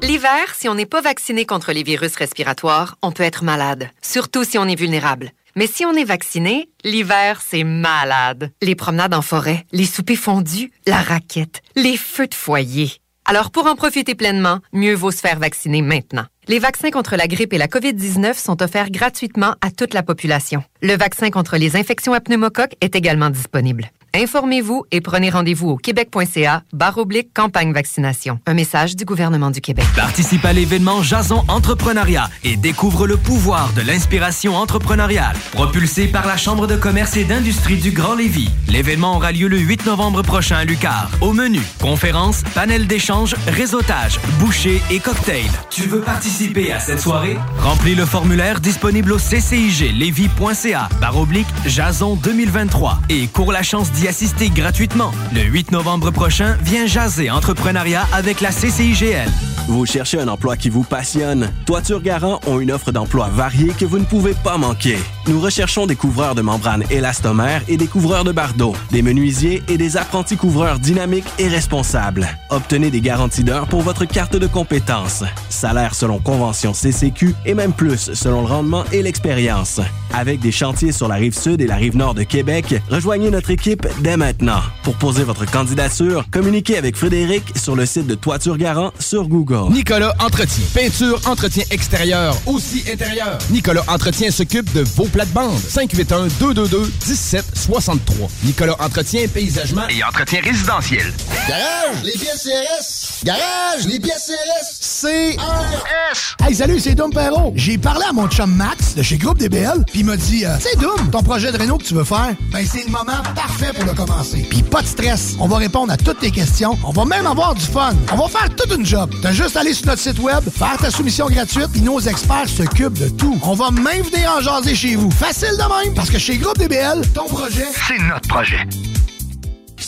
L'hiver, si on n'est pas vacciné contre les virus respiratoires, on peut être malade, surtout si on est vulnérable. Mais si on est vacciné, l'hiver, c'est malade. Les promenades en forêt, les soupers fondus, la raquette, les feux de foyer. Alors pour en profiter pleinement, mieux vaut se faire vacciner maintenant. Les vaccins contre la grippe et la COVID-19 sont offerts gratuitement à toute la population. Le vaccin contre les infections à pneumocoque est également disponible. Informez-vous et prenez rendez-vous au québec.ca barre oblique campagne vaccination. Un message du gouvernement du Québec. Participe à l'événement Jason Entrepreneuriat et découvre le pouvoir de l'inspiration entrepreneuriale. Propulsé par la Chambre de commerce et d'industrie du Grand Lévis. L'événement aura lieu le 8 novembre prochain à Lucar. Au menu, conférences, panel d'échange, réseautage, bouchées et cocktails. Tu veux participer à cette soirée? Remplis le formulaire disponible au cciglevy.ca barre oblique Jason 2023 et cours la chance d'y assister gratuitement. Le 8 novembre prochain, viens jaser entrepreneuriat avec la CCIGL. Vous cherchez un emploi qui vous passionne? Toiture Garant ont une offre d'emploi variée que vous ne pouvez pas manquer. Nous recherchons des couvreurs de membranes élastomères et des couvreurs de bardeaux, des menuisiers et des apprentis couvreurs dynamiques et responsables. Obtenez des garanties d'heures pour votre carte de compétences. Salaire selon convention CCQ et même plus selon le rendement et l'expérience. Avec des chantiers sur la rive sud et la rive nord de Québec, rejoignez notre équipe dès maintenant. Pour poser votre candidature, communiquez avec Frédéric sur le site de Toiture Garant sur Google. Nicolas Entretien. Peinture, entretien extérieur, aussi intérieur. Nicolas Entretien s'occupe de vos plate-bande. 581-222-1763. Nicolas Entretien, Paysagement Et entretien résidentiel. Garage, les pièces CRS. Garage, les pièces CRS. CRS. Hey, salut, c'est Dom Perrault. J'ai parlé à mon chum Max de chez Groupe DBL, puis il m'a dit, euh, c'est Dom, ton projet de réno que tu veux faire, ben c'est le moment parfait pour le commencer. Puis pas de stress, on va répondre à toutes tes questions, on va même avoir du fun. On va faire toute une job. T'as juste à aller sur notre site web, faire ta soumission gratuite, puis nos experts s'occupent de tout. On va même venir en jaser chez vous. Facile de même, parce que chez Groupe DBL, ton projet, C'est notre projet.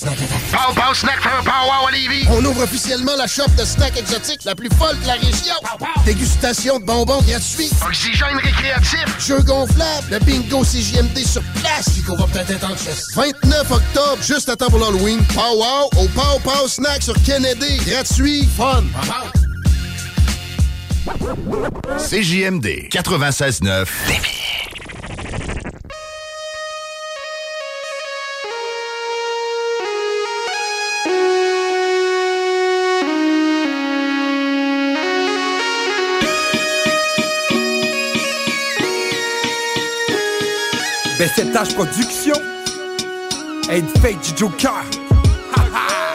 Pow Pow Snack for Pow à Lévis. On ouvre officiellement la shop de snacks exotiques la plus folle de la région. Dégustation de bonbons gratuits. Oxygène récréatif. Jeux gonflables. Le bingo CJMD sur place. Puis qu'on va peut-être être en chess. 29 octobre, juste à temps pour l'Halloween. Pow Wow au Pow Pow Snack sur Kennedy. Gratuit. Fun. CJMD 96.9 BCTH Production. Aide Fate du Joker.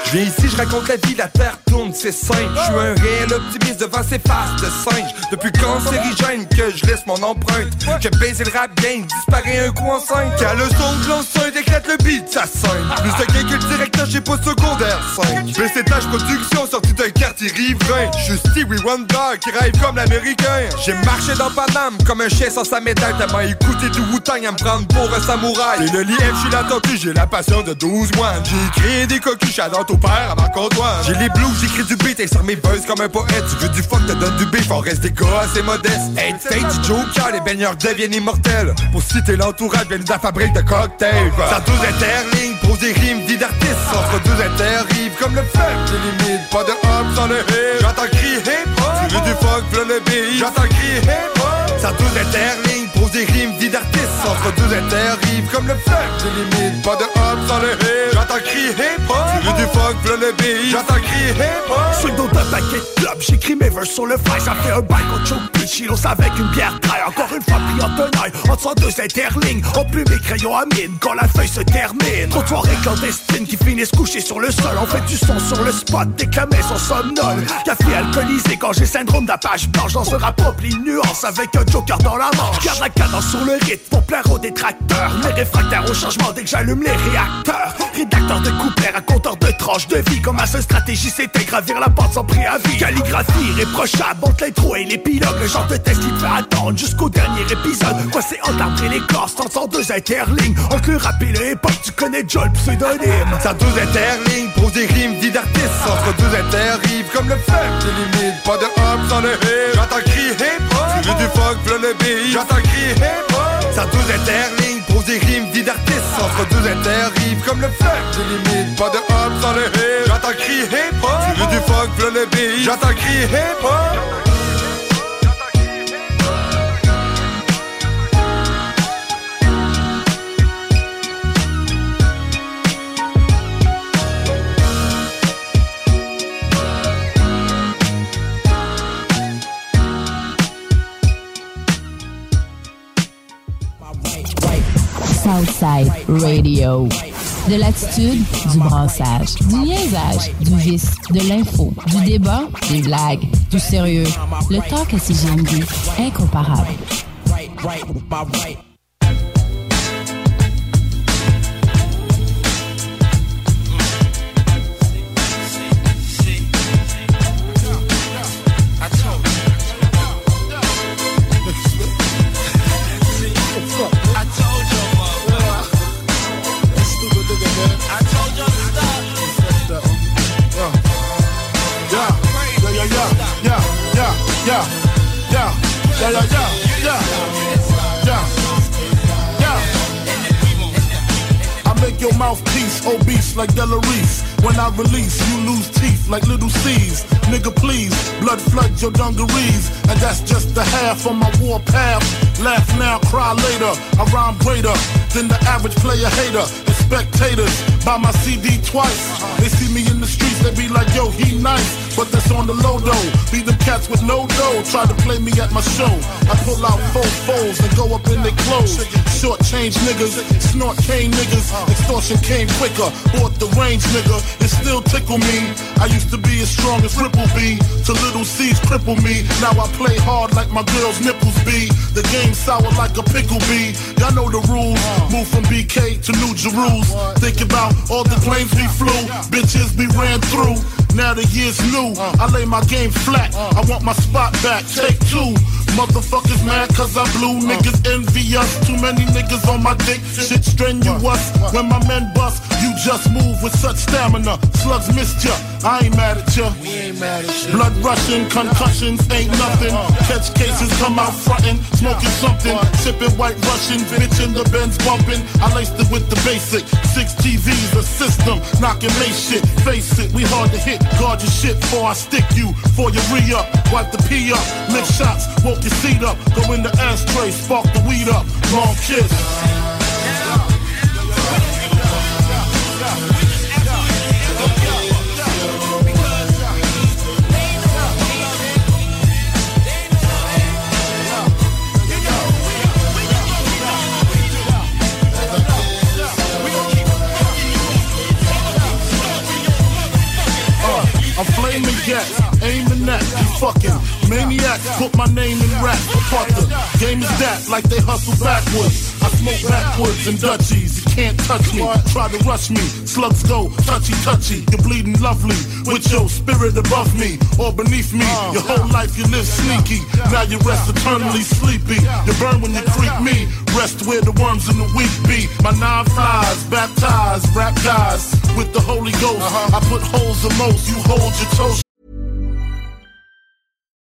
Je viens ici, je raconte la vie, la terre c'est simple. Je suis un réel optimiste devant ces faces de singe. Depuis cancérigène que je laisse mon empreinte? Que baiser le rap game, disparaît un coup en cinq. Qu'à le son de l'enceinte, éclate le beat, ça scène. Plus de gain que le directeur, j'ai pas secondaire 5. BCTH Production, sorti d'un quartier riverain. Je suis Stevie Wonder qui rêve comme l'américain. J'ai marché dans Paname comme un chien sans sa médaille. Tellement écouté du Wu-Tang à me prendre pour un samouraï. Et le lièvre, je suis la tortue, j'ai la passion de 12 mois. J'ai créé des coquilles, j'adore au père à ma comptoir. J'ai les blues, j'écris du beat et sur mes buzz comme un poète. Tu veux du fuck, te donne du beef, on reste des gars assez modestes. Hey, du Joker, les baigneurs deviennent immortels. Pour citer l'entourage, viennent de la fabrique de cocktails. Ça douze interlignes, pose des rimes, vie d'artiste. Entre deux interrives comme le feu. J'ai limite, pas de hop sans le hip. J'entends crier hip. Tu veux du fuck, v'là le beat. J'entends crier hip hop. Ça douze interlignes, pose des rimes, vie d'artiste. Entre deux interrives comme le feu. J'ai limite, pas de hop sans le hip. J'entends crier hip hop. Tu du fuck, v'là le beat. J'entends crier hip hop. Je suis dans un paquet de clubs, j'écris mes verses sur le fly, ça fait un bail qu'on choke chilos avec une bière taille. Encore une fois pris en tenaille, entre deux interlignes, on plus mes crayons à mine quand la feuille se termine. Trop de soirées clandestines qui finissent couchées sur le sol, on fait du son sur le spot, déclamer son somnol. Café alcoolisé quand j'ai syndrome d'apage blanche dans ce rap de nuances avec un joker dans la manche. Garde la cadence sur le rythme pour plaire aux détracteurs, les réfractaires au changement dès que j'allume les réacteurs. Rédacteur de couplets, raconteur de tranches de vie, comme ma seule stratégie c'était gravir la porte sans préavis. Calligraphie irréprochable entre l'intro et l'épilogue, le genre de test qui te fait attendre jusqu'au dernier épisode. Quoi c'est entre les corps, sans deux interlignes, entre le rap et le hip-hop, tu connais Joel pseudonyme. Ça douze interlignes, pose des rimes, vie d'artiste. Entre deux interrives comme le feu. J'ai limite, pas de hop sans le hip. J'entends hip veux du fuck, v'là le beat. J'entends crier hip hop. Ça douze interlignes, pose des rimes, vie d'artiste. Entre deux interrives comme le feu. J'ai limite, pas de hop sans le hip. J'entends crier hip hop. Tu veux du fuck, v'là le beat. J'entends crier hip Southside Radio. De l'attitude, du brassage, du niaisage, du vice, de l'info, du débat, des blagues, du sérieux. Le talk à CGMD, incomparable. Obese like Delarice. When I release, you lose teeth like little C's. Nigga, please, blood flood your dungarees. And that's just the half of my war path. Laugh now, cry later. I rhyme greater than the average player hater. And spectators buy my CD twice. They see me in the streets they be like, yo, he nice. But that's on the low though. Be them cats with no dough. Try to play me at my show. I pull out four foes and go up in their clothes. Short change niggas, snort cane niggas. Extortion came quicker. Bought the range nigga. It still tickle me. I used to be as strong as Ripple B. To little C's cripple me. Now I play hard like my girl's nipples be. The game sour like a pickle bee. Y'all know the rules. Move from BK to New Jerusalem. Think about all the planes we flew. Bitches we ran through. Now the year's new. I lay my game flat. I want my spot back. Take two. Motherfuckers mad cause I blew. Niggas envy us. Too many niggas on my dick. Shit strenuous. When my men bust, you just move with such stamina. Slugs missed ya. I ain't mad at ya. Blood rushing, concussions ain't nothing. Catch cases, come out frontin', smoking something, sipping white Russian, bitch in the Benz bumping. I laced it with the basic. Six TVs, a system, knocking they shit. Face it, we hard to hit. Guard your shit before I stick you. For your re up, wipe the pee up, lift shots, woke your seat up, go in the ashtray, spark the weed up. Long kiss. Flaming gas, aiming at you fucking maniacs. Put my name in rap. The game is that, like they hustle backwards. I smoke backwards and Dutchies. You can't touch me. Try to rush me. Slugs go touchy touchy. You're bleeding lovely with your spirit above me or beneath me. Uh. Your whole life you live sneaky. Now you rest eternally sleepy. You burn when you creep me. Rest where the worms in the weak be. My nine flies, baptized, rap guys with the Holy Ghost. Uh-huh. I put holes in most. You hold your toes.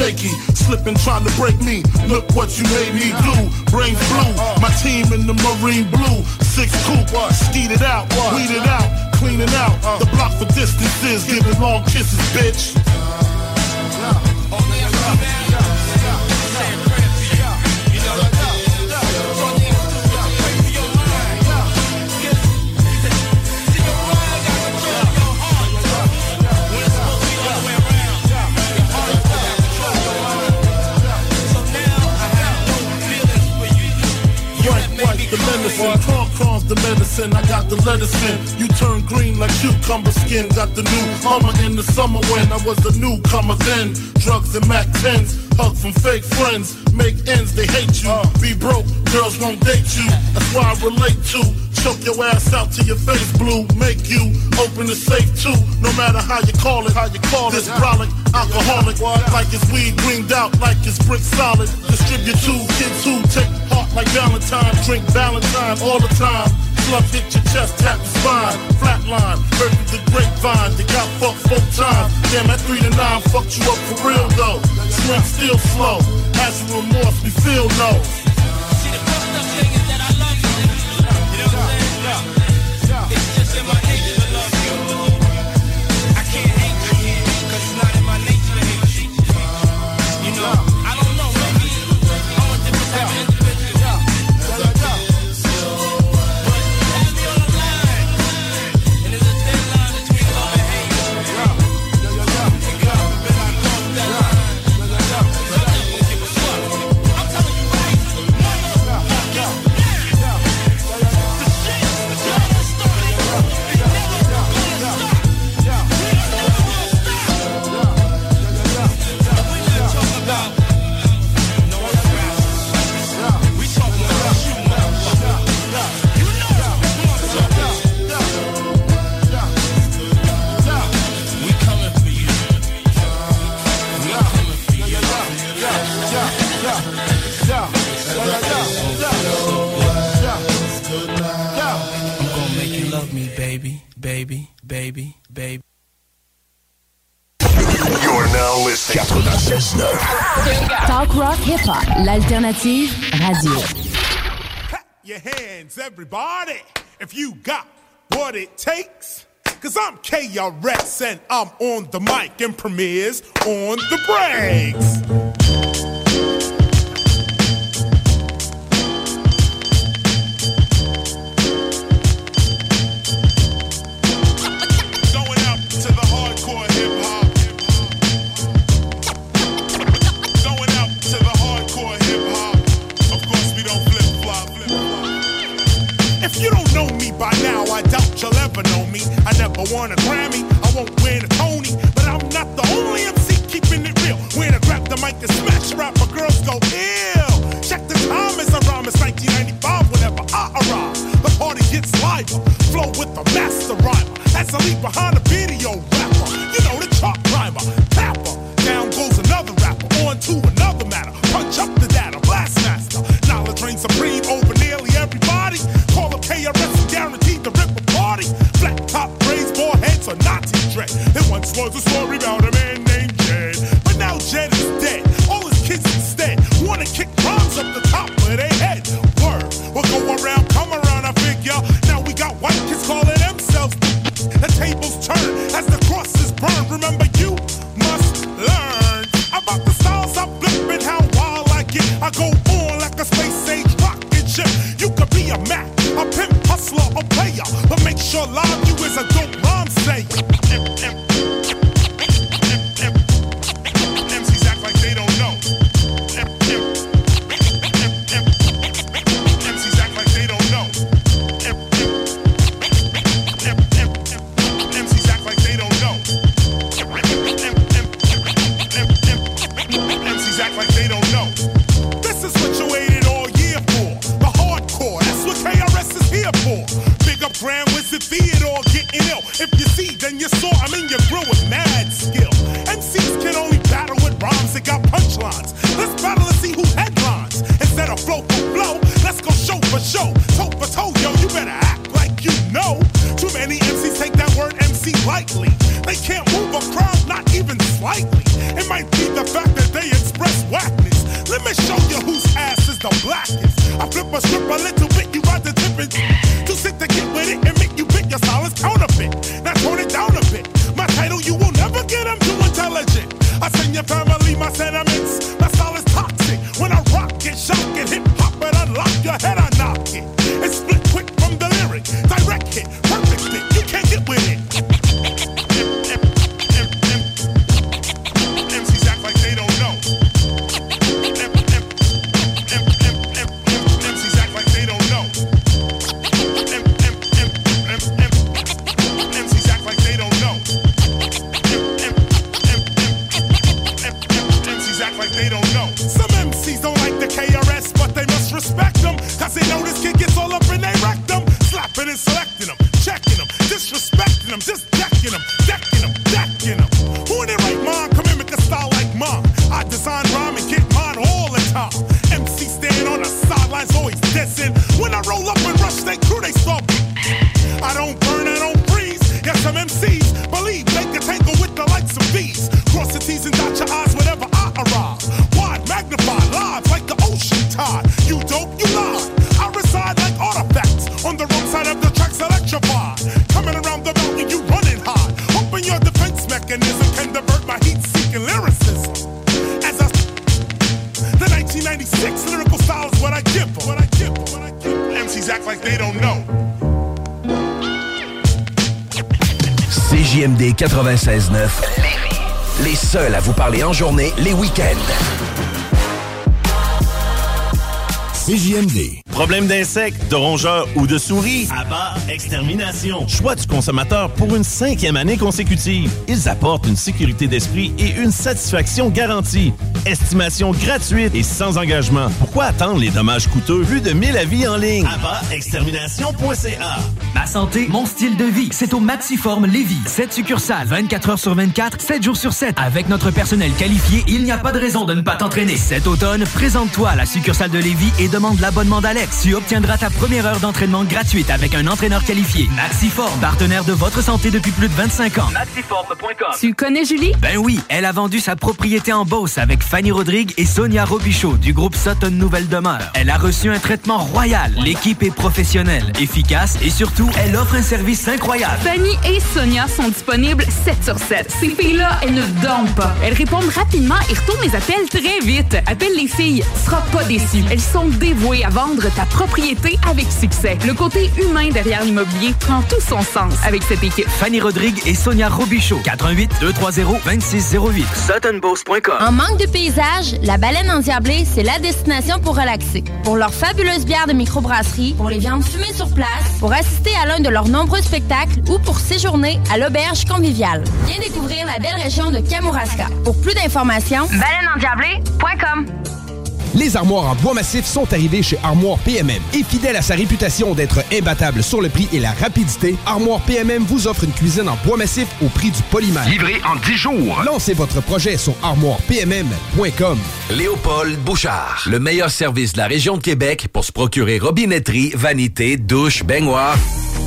Shaky, slipping trying to break me. Look what you made me do. Brains blue, my team in the marine blue. Six coupe, skeet it out, weed it out, cleaning out. The block for distances, giving long kisses, bitch. The medicine. Corn, corn's the medicine. I got the lettuce in. You turn green like cucumber skin. Got the new Hummer in the summer when I was the newcomer then. Drugs and Mac 10s. Hug from fake friends. Make ends, they hate you. Be broke, girls won't date you. That's why I relate to. Choke your ass out to your face blue. Make you open the safe too. No matter how you call it, how you call it. This brolic, alcoholic. Like it's weed greened out, like it's brick solid. Distribute to kids who take heart like Valentine. Drink Valentine all the time. Slump hit your chest, tap your spine. Flatline, heard the grapevine. They got fucked four times. Damn, that three to nine fucked you up for real though. Swing still slow. Has remorse, we feel no. baby, baby. You're now listening to. Talk rock hip hop, l'alternative radio. Clap your hands, everybody, if you got what it takes. Cause I'm KRS and I'm on the mic and Premier's on the breaks. I want a Grammy, I won't win a Tony, but I'm not the only MC keeping it real. When I grab the mic to smash rap, my girls go ill. Check the time as I rhyme, it's 1995 whenever I arrive. The party gets lighter, flow with the master rhymer as I leave behind a video rapper. You know the top rhymer. en journée les week-ends. CJMD. Problème d'insectes, de rongeurs ou de souris? Abba Extermination. Choix du consommateur pour une cinquième année consécutive. Ils apportent une sécurité d'esprit et une satisfaction garantie. Estimation gratuite et sans engagement. Pourquoi attendre les dommages coûteux vu de 1000 avis en ligne? Abba Extermination.ca Ma santé, mon style de vie. C'est au Maxiform Lévis. 7 succursales, 24 heures sur 24, 7 jours sur 7. Avec notre personnel qualifié, il n'y a pas de raison de ne pas t'entraîner. Cet automne, présente-toi à la succursale de Lévis et demande l'abonnement d'Alex. Tu obtiendras ta première heure d'entraînement gratuite avec un entraîneur qualifié. Maxiform, partenaire de votre santé depuis plus de 25 ans. Maxiform.com. Tu connais Julie? Ben oui, elle a vendu sa propriété en Beauce avec Fanny Rodrigue et Sonia Robichaud du groupe Sutton Nouvelle Demeure. Elle a reçu un traitement royal. L'équipe est professionnelle, efficace et surtout elle offre un service incroyable. Fanny et Sonia sont disponibles 7 sur 7. Ces filles-là, elles ne dorment pas. Elles répondent rapidement et retournent les appels très vite. Appelle les filles, sera pas déçu. Elles sont dévouées à vendre ta propriété avec succès. Le côté humain derrière l'immobilier prend tout son sens avec cette équipe. Fanny Rodrigue et Sonia Robichaud. 88 230 2608. SuttonBoss.com. En manque de paysage, la baleine endiablée, c'est la destination pour relaxer. Pour leurs fabuleuses bières de microbrasserie, pour les viandes fumées sur place, pour assister à l'un de leurs nombreux spectacles ou pour séjourner à l'auberge conviviale. Viens découvrir la belle région de Kamouraska. Pour plus d'informations, baleineendiablée.com. Les armoires en bois massif sont arrivées chez Armoire PMM. Et fidèle à sa réputation d'être imbattable sur le prix et la rapidité, Armoire PMM vous offre une cuisine en bois massif au prix du polymère. Livré en 10 jours. Lancez votre projet sur armoirepmm.com. Léopold Bouchard, le meilleur service de la région de Québec pour se procurer robinetterie, vanité, douche, baignoire.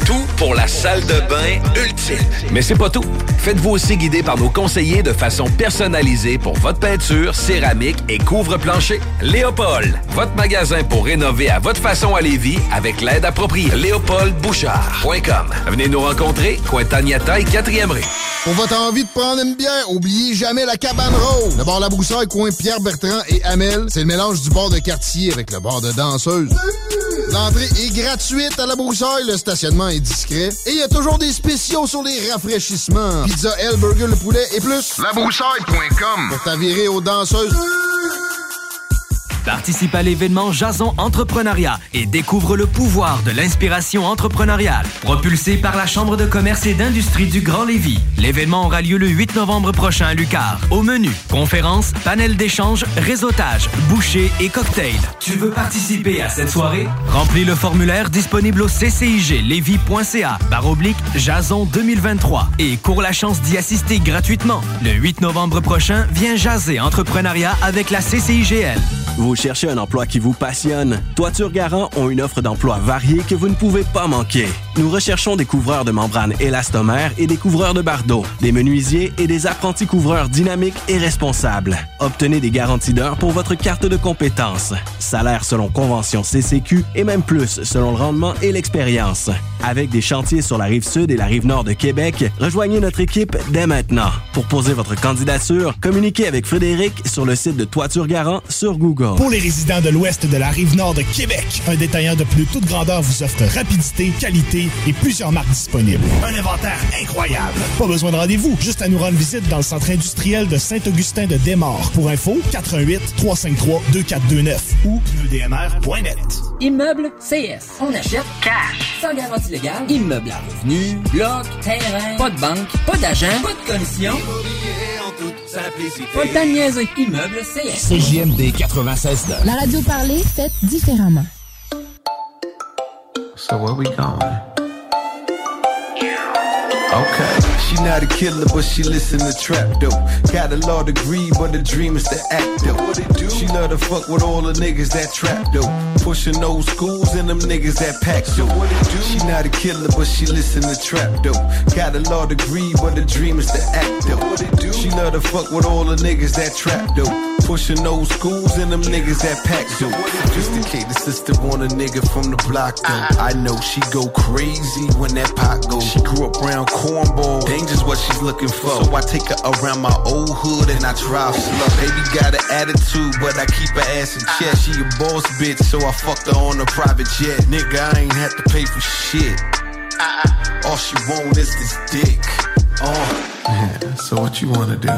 Tout pour la salle de bain ultime. Mais c'est pas tout. Faites-vous aussi guider par nos conseillers de façon personnalisée pour votre peinture, céramique et couvre-plancher. Léopold, votre magasin pour rénover à votre façon à Lévis avec l'aide appropriée. LéopoldBouchard.com. Venez nous rencontrer, Cointagnata et 4e rue. Pour votre envie de prendre une bière, oubliez jamais la cabane rose. Le bar La Broussaille, coin Pierre Bertrand et Amel, c'est le mélange du bar de quartier avec le bar de danseuse. L'entrée est gratuite à La Broussaille, le stationnement est discret et il y a toujours des spéciaux sur les rafraîchissements. Pizza L, burger, le poulet et plus. Labroussaille.com Pour t'avirer aux danseuses. Participe à l'événement Jason Entrepreneuriat et découvre le pouvoir de l'inspiration entrepreneuriale. Propulsé par la Chambre de commerce et d'industrie du Grand Lévis. L'événement aura lieu le 8 novembre prochain à Lucar. Au menu, conférences, panel d'échange, réseautage, bouchées et cocktails. Tu veux participer à cette soirée? Remplis le formulaire disponible au cciglevy.ca barre oblique Jason 2023 et cours la chance d'y assister gratuitement. Le 8 novembre prochain, viens jaser entrepreneuriat avec la CCIGL. Vous cherchez un emploi qui vous passionne? Toiture Garant ont une offre d'emploi variée que vous ne pouvez pas manquer. Nous recherchons des couvreurs de membranes élastomères et des couvreurs de bardeaux, des menuisiers et des apprentis couvreurs dynamiques et responsables. Obtenez des garanties d'heures pour votre carte de compétences. Salaire selon convention CCQ et même plus selon le rendement et l'expérience. Avec des chantiers sur la rive sud et la rive nord de Québec, rejoignez notre équipe dès maintenant. Pour poser votre candidature, communiquez avec Frédéric sur le site de Toiture Garant sur Google. Pour les résidents de l'ouest de la rive nord de Québec, un détaillant de plus toute grandeur vous offre rapidité, qualité et plusieurs marques disponibles. Un inventaire incroyable. Pas besoin de rendez-vous, juste à nous rendre visite dans le centre industriel de Saint-Augustin de Desmaures. Pour info, 88 353 2429 ou pneudmr.net. Immeuble CS. On achète cash. Sans garantie légale. Immeuble à revenu. Bloc. Terrain. Pas de banque. Pas d'agent. Pas de commission. Pas de temps de niaiser. Immeuble CS. CJMD 96 La radio parlée, faite différemment. So where we going? Okay. She not a killer, but she listen to trap though. Got a law degree, but the dream is to act though. What it do? She love to fuck with all the niggas that trap though. Pushing those schools and them niggas that pack though. What it do? She not a killer, but she listen to trap though. Got a law degree, but the dream is to act though. What it do? She love to fuck with all the niggas that trap though. Pushing those schools and them niggas that pack though. Sophisticated sister want a nigga from the block though. I know she go crazy when that pot goes. She grew up around cornball. Danger's what she's looking for. So I take her around my old hood and I drive slow. Baby got an attitude, but I keep her ass in check. She a boss bitch, so I fucked her on a private jet. Nigga, I ain't have to pay for shit. All she want is this dick. Oh. Yeah, so what you wanna do?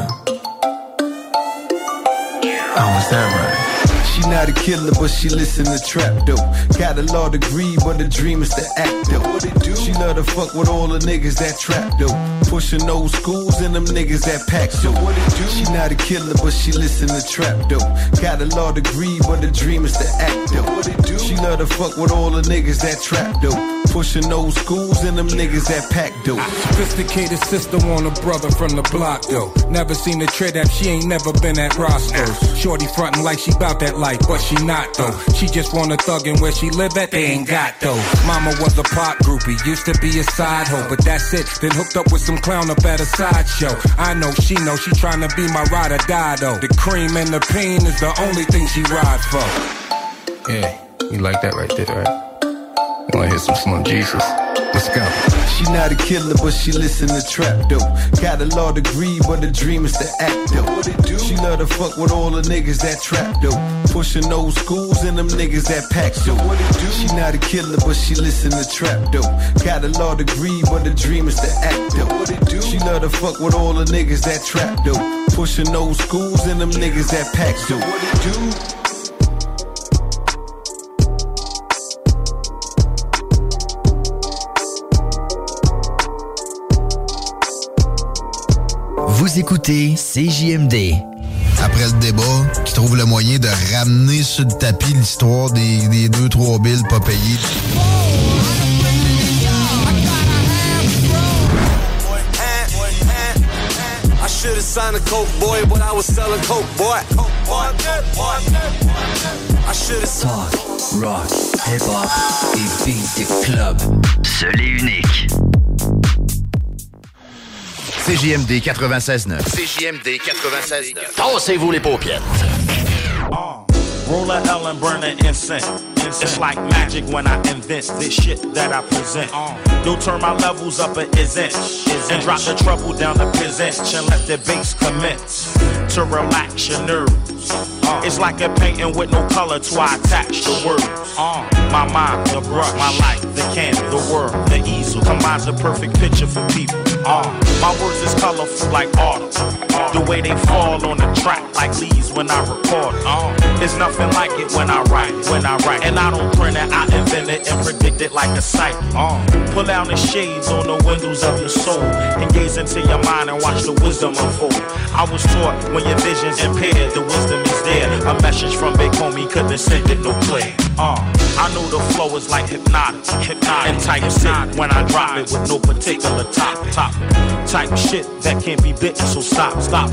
Oh, is that right? She not a killer, but she listen to trap though. Got a law degree, but the dream is to act though. What it do? She love to fuck with all the niggas that trap though. Pushing those schools and them niggas that pack though. What it do? She not a killer, but she listen to trap though. Got a law degree, but the dream is to act though. What it do? She love to fuck with all the niggas that trap though. Pushing those schools and them niggas that pack dope. Sophisticated sister want a brother from the block though. Never seen a trade that she ain't never been at Roscoe's. Shorty frontin' like she bout that life, but she not though. She just wanna thug and where she live at, they ain't got though. Mama was a pop groupie, used to be a side hoe, but that's it. Then hooked up with some clown up at a sideshow. I know she know she tryna be my ride or die though. The cream and the pain is the only thing she ride for. Yeah, you like that right there, right? Wanna hear some Slim Jesus? Let's go. She not a killer, but she listen to trap dope. Got a law degree, but the dream is to act dope. She love to fuck with all the niggas that trap dope. Pushing those schools and them niggas that pack dope. She not a killer, but she listen to trap dope. Got a law degree, but the dream is to act dope. She love to fuck with all the niggas that trap dope. Pushing those schools and them niggas that pack dope. What it do? Vous écoutez CJMD. Après le débat, qui trouve le moyen de ramener sur le tapis l'histoire des, des deux, trois billes pas payées. I should have signed a coke boy, but I was selling coke boy. I should have Talk, rock, hip-hop et beat de club. Seul et unique. CJMD 96.9. CJMD 96.9. Tassez-vous les paupières. Roll a L and burn an incense. It's like magic when I invent this shit that I present. You'll turn my levels up an isn't. And drop the treble down to present and let the bass commence to relax your nerves. It's like a painting with no color to I attach the words. My mind, the brush, my life, the canvas, the world, the easel combines a perfect picture for people. Uh, my words is colorful like autumn. The way they fall on the track like leaves when I record. Uh, it's nothing like it when I write, when I write. And I don't print it, I invent it and predict it like a sight. Uh, pull down the shades on the windows of your soul and gaze into your mind and watch the wisdom unfold. I was taught when your vision's impaired, the wisdom is there. A message from Big Homie couldn't send it no play. Uh, I know the flow is like hypnotic, hypnotic, and shit when I drop it with no particular topic. topic. Type shit that can't be bitten, so stop, stop.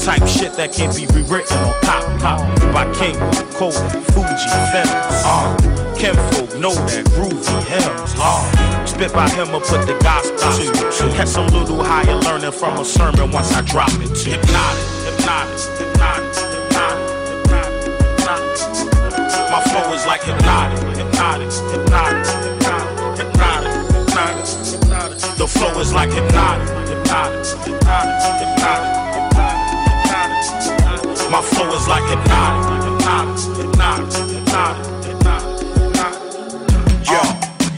Type shit that can't be rewritten or cop, cop. By King, Cole, Fuji, Fems. Uh, Kinfolk know that groovy hymns. Uh, spit by him or put the gospel to. You. Catch some little higher learning from a sermon once I drop it to. Hypnotic, hypnotic, hypnotic, hypnotic, hypnotic. My flow is like hypnotic, hypnotic, hypnotic, hypnotic, hypnotic. The flow is like hypnotic,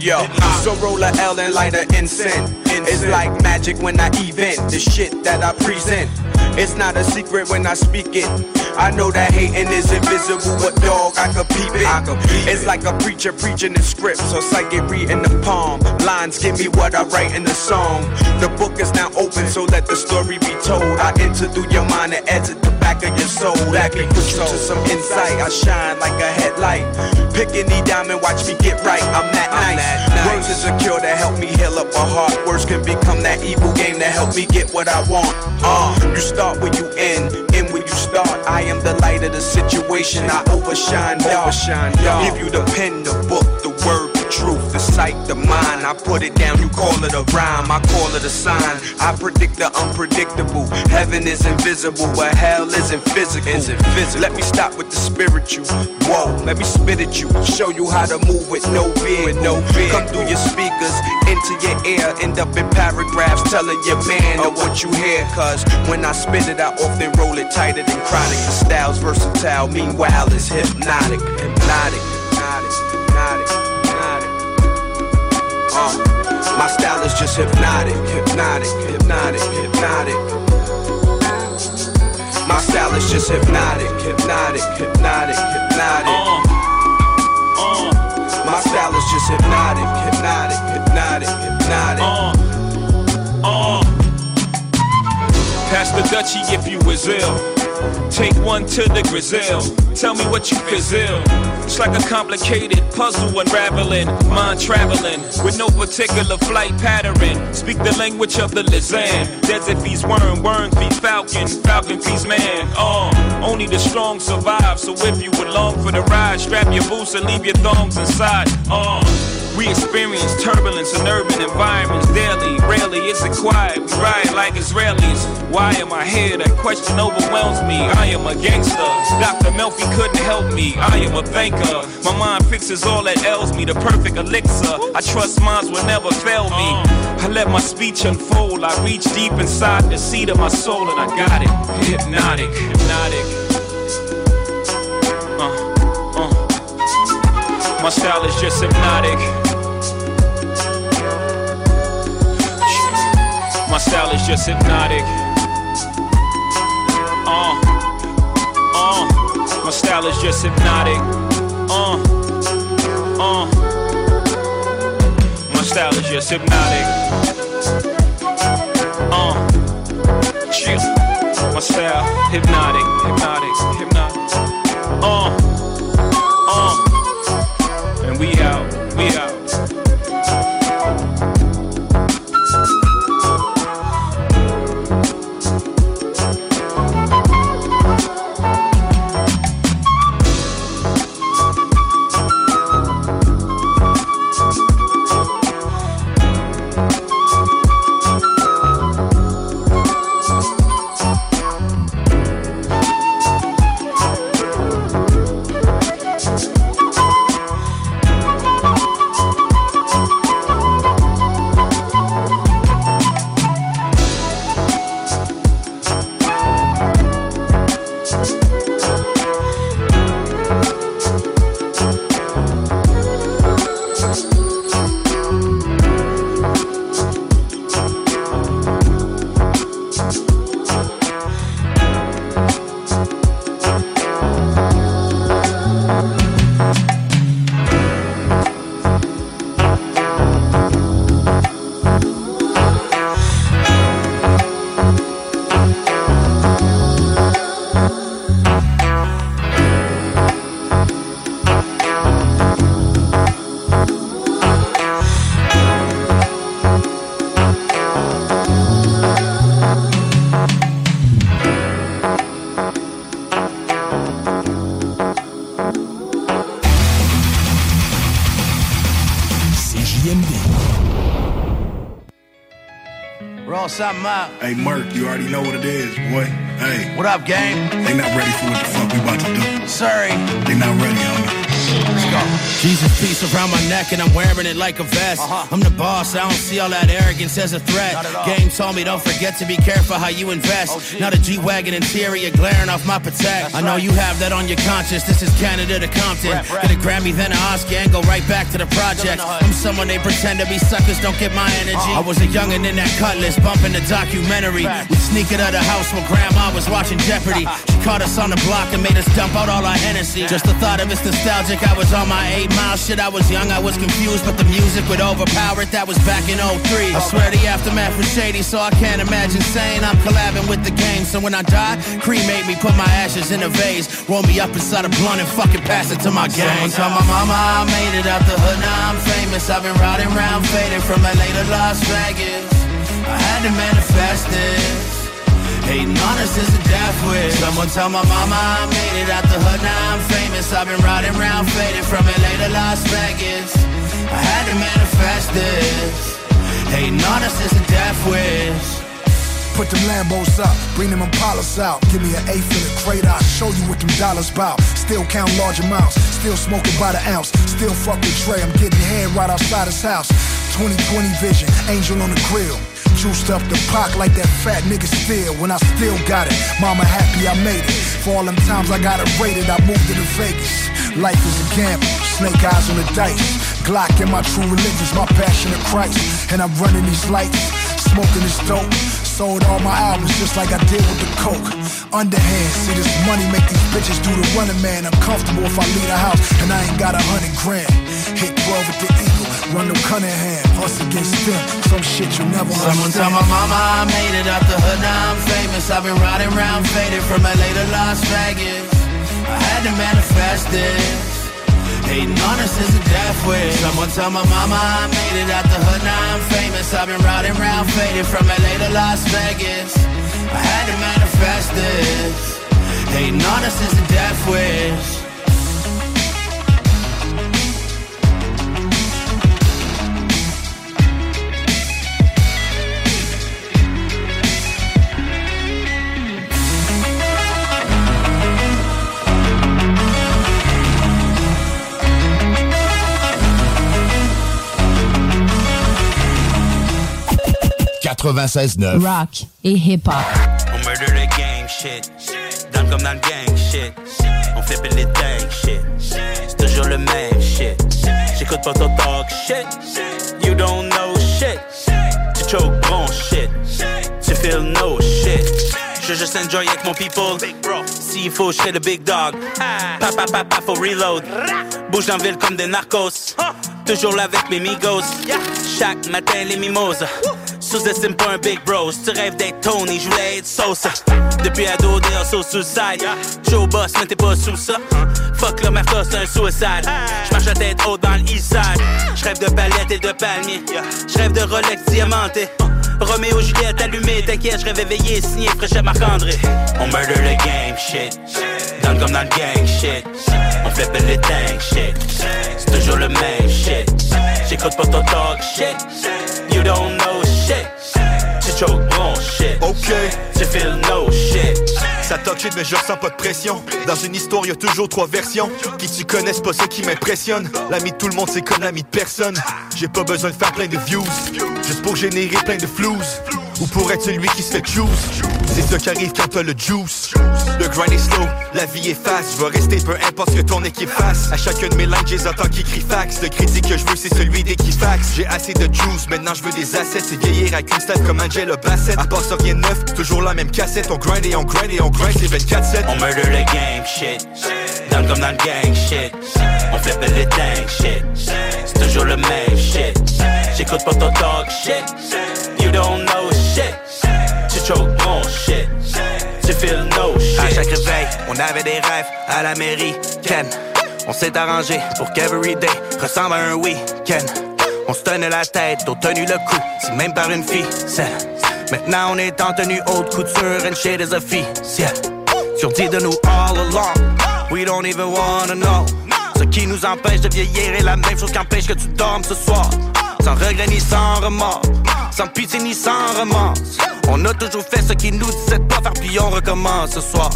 yo. So roll a L and light a incense. It's like magic when I event the shit that I present. It's not a secret when I speak it. I know that hating is invisible, but dog, I can peep it. It's like a preacher preaching the script, so psych it reading the palm. Lines give me what I write in the song. The book is now open, so let the story be told. I enter through your mind and exit the back of your soul. Let me put you to some insight. I shine like a headlight. Pick any diamond, watch me get right. I'm that nice. Words is a cure that help me heal up a heart. Words can become that evil game that help me get what I want. Uh, you start where you end, end where you start. I am the light of the situation. I overshine dark. Give you the pen, the book, the word, the truth, the sight, the mind. I put it down, you call it a rhyme. I call it a sign. I predict the unpredictable. Heaven is invisible, but hell isn't physical. Isn't physical. Let me stop with the spiritual. Whoa, let me spit at you. Show you how to move with no. With no. Come through your speakers, into your ear. End up in paragraphs telling your man of what you hear. Cause when I spit it, I often roll it tighter than chronic. The style's versatile, meanwhile it's hypnotic, hypnotic, hypnotic. Uh, my style is just hypnotic, hypnotic, hypnotic, hypnotic. My style is just hypnotic, hypnotic, hypnotic, hypnotic. My style is just hypnotic, hypnotic, hypnotic, hypnotic. Pass the Dutchie if you was ill. Take one to the grizzle. Tell me what you feel. It's like a complicated puzzle unraveling, mind traveling with no particular flight pattern. Speak the language of the Lizan. Desert fees worm, worm fees falcon, falcon fees man. Uh, only the strong survive. So if you would long for the ride, strap your boots and leave your thongs inside. Uh, we experience turbulence in urban environments daily. Rarely it's it quiet. We ride like Israelis. Why am I here? That question overwhelms me. I am a gangster. Dr. Melfi couldn't help me. I am a thinker. My mind fixes all that ails me. The perfect elixir. I trust minds will never fail me. I let my speech unfold. I reach deep inside the seat of my soul and I got it. Hypnotic, hypnotic. Uh, uh. My style is just hypnotic. My style is just hypnotic. Uh, uh, my style is just hypnotic. Uh, uh, my style is just hypnotic. Uh, chill. My style, hypnotic, hypnotic, hypnotic. Uh, uh, and we out, something up. Hey, Merc, you already know what it is, boy. Hey. What up, gang? They not ready for what the fuck we about to do. Sorry. They not ready, homie. Jesus piece around my neck and I'm wearing it like a vest. Uh-huh. I'm the boss, I don't see all that arrogance as a threat. Not at all. Game told me don't forget to be careful how you invest. OG. Now the G-Wagon interior glaring off my protect. That's I know right. you have that on your conscience. This is Canada to Compton. Rap, rap. Get a Grammy, then an Oscar and go right back to the project. I'm someone they pretend to be suckers, don't get my energy. Uh-huh. I was a youngin' in that cutlass, bumping the documentary. Facts. We sneak it out of the house when grandma was watching Jeopardy. <laughs> Caught us on the block and made us dump out all our Hennessy. Just the thought of it's nostalgic. I was on my eight mile shit. I was young, I was confused, but the music would overpower it. That was back in 03. I swear the aftermath was shady, so I can't imagine saying I'm collabing with the game. So when I die, cremate me, put my ashes in a vase, roll me up inside a blunt and fucking pass it to my gang. Someone tell my mama I made it out the hood, now I'm famous. I've been riding around faded from LA to Las Vegas. I had to manifest this. Hating on us is a death wish. Someone tell my mama I made it out the hood, now I'm famous. I've been riding around faded from LA to Las Vegas. I had to manifest this. Hating on us is a death wish. Put them Lambos up, bring them Impalas out. Give me an eighth in the crate, I'll show you what them dollars bout. Still count large amounts, still smoking by the ounce. Still fuck with Trey, I'm getting head right outside his house. 2020 vision, angel on the grill. Juiced up the pock like that fat nigga still. When I still got it, mama happy I made it. For all them times I got it rated, I moved to the Vegas. Life is a gamble, snake eyes on the dice. Glock and my true religion's my passion of Christ. And I'm running these lights, smoking this dope. Sold all my albums just like I did with the coke. Underhand, see this money make these bitches do the running man. I'm comfortable if I leave the house and I ain't got a hundred grand. Hit 12 with the Eagle, Run them Cunningham, us against them. Some shit you never Someone tell my mama I made it out the hood, now I'm famous. I've been riding around faded from LA to Las Vegas. I had to manifest this. Hating on us is a death wish. Someone tell my mama I made it out the hood, now I'm famous. I've been riding around faded from LA to Las Vegas. I had to manifest this. Hating on us is a death wish. Rock et hip-hop. On murder the game shit. Dans comme dans le gang shit. On fait les tanks shit. C'est toujours le même shit. J'écoute pas ton talk shit. You don't know shit. Tu choke bon shit. Tu feel no shit. Je juste enjoy avec mon people. S'il faut, je le big dog. Papa, papa, faut reload. Bouge en ville comme des narcos. Toujours là avec mes migos. Chaque matin, les mimosas. Sous-estime pas un big bro. Si tu rêves d'être Tony, je voulais être Sosa. Depuis ado, des hustle suicide. Joe boss, mais t'es pas sous ça. Fuck le merco, c'est un suicide. J'marche la tête haute dans le east side. J'rêve de palettes et de palmiers. J'rêve de Rolex diamanté. Roméo Juliette allumé, t'inquiète, je rêve éveillé, signé fraîche à Marc-André. On murder the game shit. Dans comme dans le gang shit. On flippe les tanks shit. C'est toujours le même shit. J'écoute pas ton talk shit. You don't know shit. Tu choke bon shit. Ok. Tu feel no shit. Ça talk shit, mais je ressens pas de pression. Dans une histoire, y a toujours trois versions. Qui tu connais, c'est pas ça qui m'impressionne. L'ami de tout le monde, c'est comme l'ami de personne. J'ai pas besoin de faire plein de views. Juste pour générer plein de floues. Ou pour être celui qui se fait choose. C'est ça qui arrive quand t'as le juice. Le grind est slow, la vie est fast. Je vais rester peu importe ce que ton équipe fasse. À chacun de mes lines, j'ai entends qui crie fax. Le crédit que je veux, c'est celui d'Equifax. J'ai assez de juice, maintenant je veux des assets. C'est vieillir avec une style comme Angela Bassett. À part ça, rien neuf, toujours la même cassette. On grind et on grind et on grind, c'est 24-7. On murder the game shit. Dans comme dans le gang shit. On flippe les tanks shit. C'est toujours le même shit. J'écoute pas ton talk shit. You don't know choke bon shit. Tu feel no shit. À chaque réveil, on avait des rêves à l'américaine. On s'est arrangé pour qu'every day ressemble à un week-end. On se tenait la tête, on tenu le coup, si même par une fille. c'est- Maintenant on est en tenue haute couture and shit is a fee. Yeah. Tu dis de nous all along, we don't even wanna know. Ce qui nous empêche de vieillir est la même chose qu'empêche que tu dormes ce soir. Sans regret ni sans remords, sans pitié ni sans remords. On a toujours fait ce qui nous disait de pas faire, puis on recommence ce soir.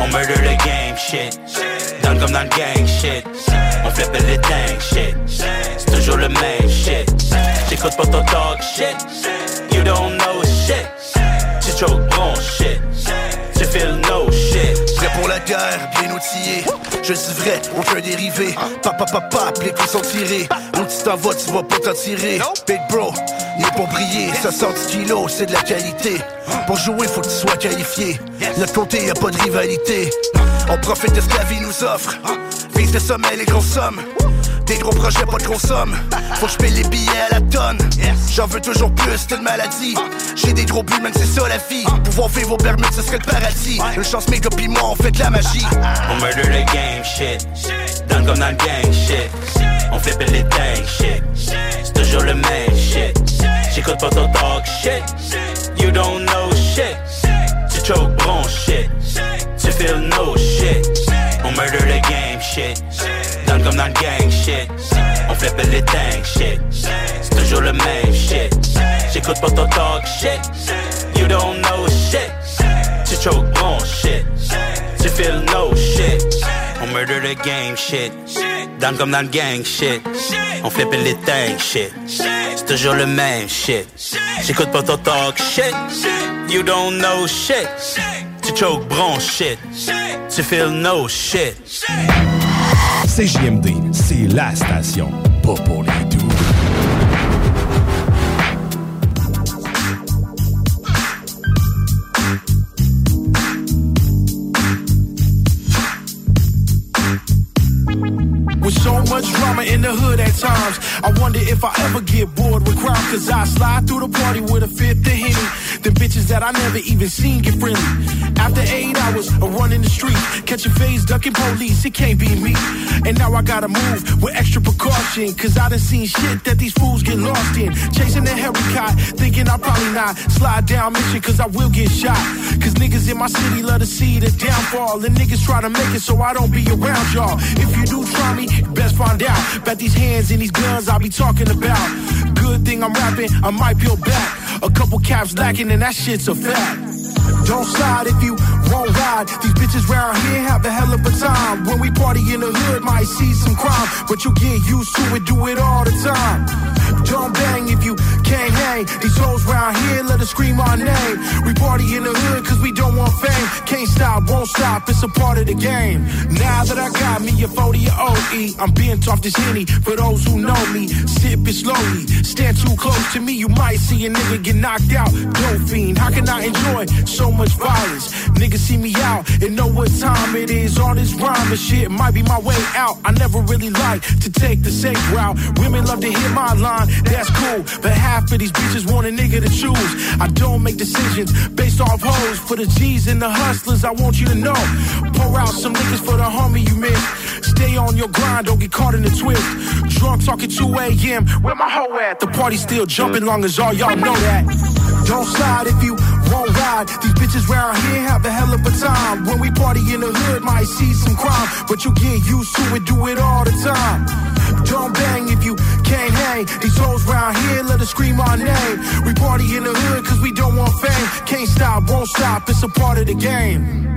On murder the game shit. Dans comme dans le gang shit. On flippe les tanks shit. C'est toujours le même shit. J'écoute pas ton talk shit. You don't know shit. Tu choke bon shit. Tu feel no shit. Pour la guerre, bien outillé. Je suis vrai, aucun dérivé. Papa, papa, les coups sont tirés. Où tu t'en vas, tu vas pas t'en tirer. Big bro, il est pour briller. 60 kilos, c'est de la qualité. Pour jouer, faut que tu sois qualifié. Notre côté, y a pas de rivalité. On profite de ce que la vie nous offre. Vise le sommet, les grosses sommes. Des gros projets, pas de gros sommes. Faut que je paye les billets à la tonne. J'en veux toujours plus, c'est une maladie. J'ai des gros buts, même c'est ça la vie. Pouvoir vivre au permis, ce serait le paradis. Une chance, mes gars, on fait de la magie. On murder the game shit. Dans comme dans le gang shit. On flippe les tanks shit. C'est toujours le même shit. J'écoute pas ton talk shit. You don't know shit. Tu choke bon shit. Tu feel no shit. On murder the game shit. Dans comme dans le gang shit. On flippe les tanks shit. C'est toujours le même shit. J'écoute pas ton talk shit. You don't know shit. Tu choke bon shit. Tu feel no shit. On murder the game shit. Dans comme dans le gang shit. On flippe les tanks shit. C'est toujours le même shit. J'écoute pas ton talk shit. You don't know shit. Tu choke bon shit. Tu feel no shit. CJMD, c'est la station, pas pour les doux. With so much drama in in the hood at times. I wonder if I ever get bored with crime, cause I slide through the party with a fifth of Henny. The bitches that I never even seen get friendly. After eight hours of running the street, catching phase, ducking police, it can't be me. And now I gotta move with extra precaution, cause I done seen shit that these fools get lost in. Chasing the Harry thinking I'll probably not slide down mission, cause I will get shot. Cause niggas in my city love to see the downfall, and niggas try to make it so I don't be around y'all. If you do try me, best find out. Bet these hands and these guns I'll be talking about. Good thing I'm rapping, I might peel back. A couple caps lacking, and that shit's a fact. Don't slide if you won't ride. These bitches round here have a hell of a time. When we party in the hood, might see some crime, but you get used to it, do it all the time. Don't bang if you can't hang. These hoes round here let us scream our name. We party in the hood cause we don't want fame. Can't stop, won't stop, it's a part of the game. Now that I got me a 40 OE, I'm bent off this henny for those who know me. Sip it slowly, stand too close to me, you might see a nigga get knocked out. Dope fiend, how can I enjoy so much violence? Niggas see me out and know what time it is. All this rhyme and shit might be my way out. I never really like to take the safe route. Women love to hear my line, that's cool. But half of these bitches want a nigga to choose. I don't make decisions based off hoes. For the G's and the hustlers, I want you to know. Pour out some niggas for the homie you miss. Stay on your grind, don't get caught in the twist. Drunk talking 2 a.m. Where my hoe at? The party still jumping long as all y'all know that. Don't slide if you won't ride. These bitches round here have a hell of a time. When we party in the hood, might see some crime, but you get used to it, do it all the time. Don't bang if you can't hang. These hoes round here, let us scream our name. We party in the hood cause we don't want fame. Can't stop, won't stop, it's a part of the game.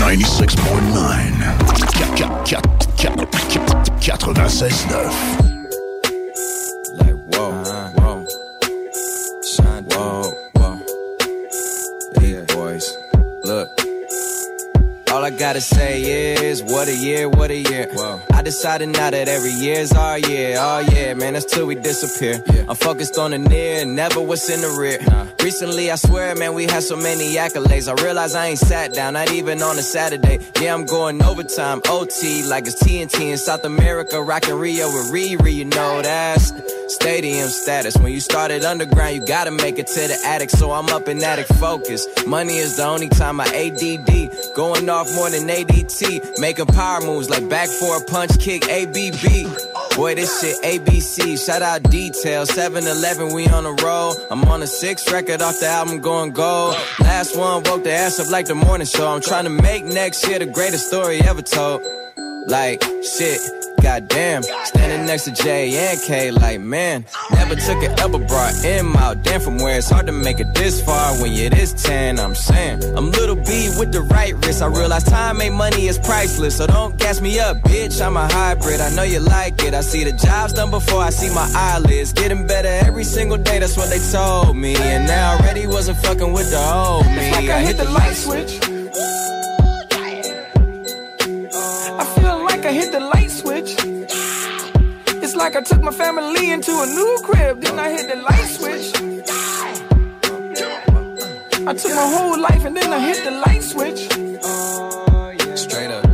Ninety-six point nine. 96.9 96.9 gotta say is, what a year, what a year. I decided now that every year's our year. Oh yeah, man, that's till we disappear. I'm focused on the near, never what's in the rear. Recently, I swear, man, we had so many accolades. I realize I ain't sat down, not even on a Saturday. Yeah, I'm going overtime, OT, like it's TNT in South America, rocking Rio with Riri, you know that's stadium status. When you started underground, you gotta make it to the attic, so I'm up in attic focus. Money is the only time I ADD, going off more than ADT, making power moves like back for a punch kick, ABB. Boy, this shit ABC. Shout out Detail. 7 Eleven, we on a roll. I'm on a sixth record off the album going gold. Last one woke the ass up like the morning show. I'm trying to make next year the greatest story ever told. Like, shit. Goddamn, standing next to J and K, like man, never took an elbow brought M out. Damn, from where it's hard to make it this far when you're this 10. I'm saying, I'm little B with the right wrist. I realize time ain't money it's priceless, so don't gas me up, bitch. I'm a hybrid. I know you like it. I see the jobs done before I see my eyelids. Getting better every single day, that's what they told me. And now I already wasn't fucking with the old me. Like I hit the light switch. I like I took my family into a new crib, then I hit the light switch. I took my whole life and then I hit the light switch. Straight up.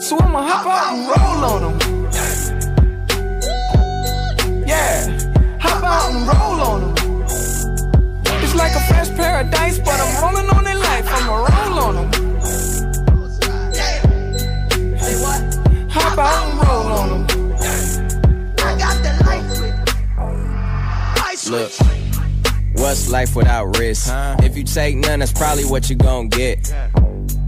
So I'ma hop out and roll on them. Yeah, hop out and roll on them. It's like a fresh paradise, but I'm rolling on their life. I'ma roll on them. Hop out and roll on them. Look, what's life without risk? If you take none, that's probably what you gon' get.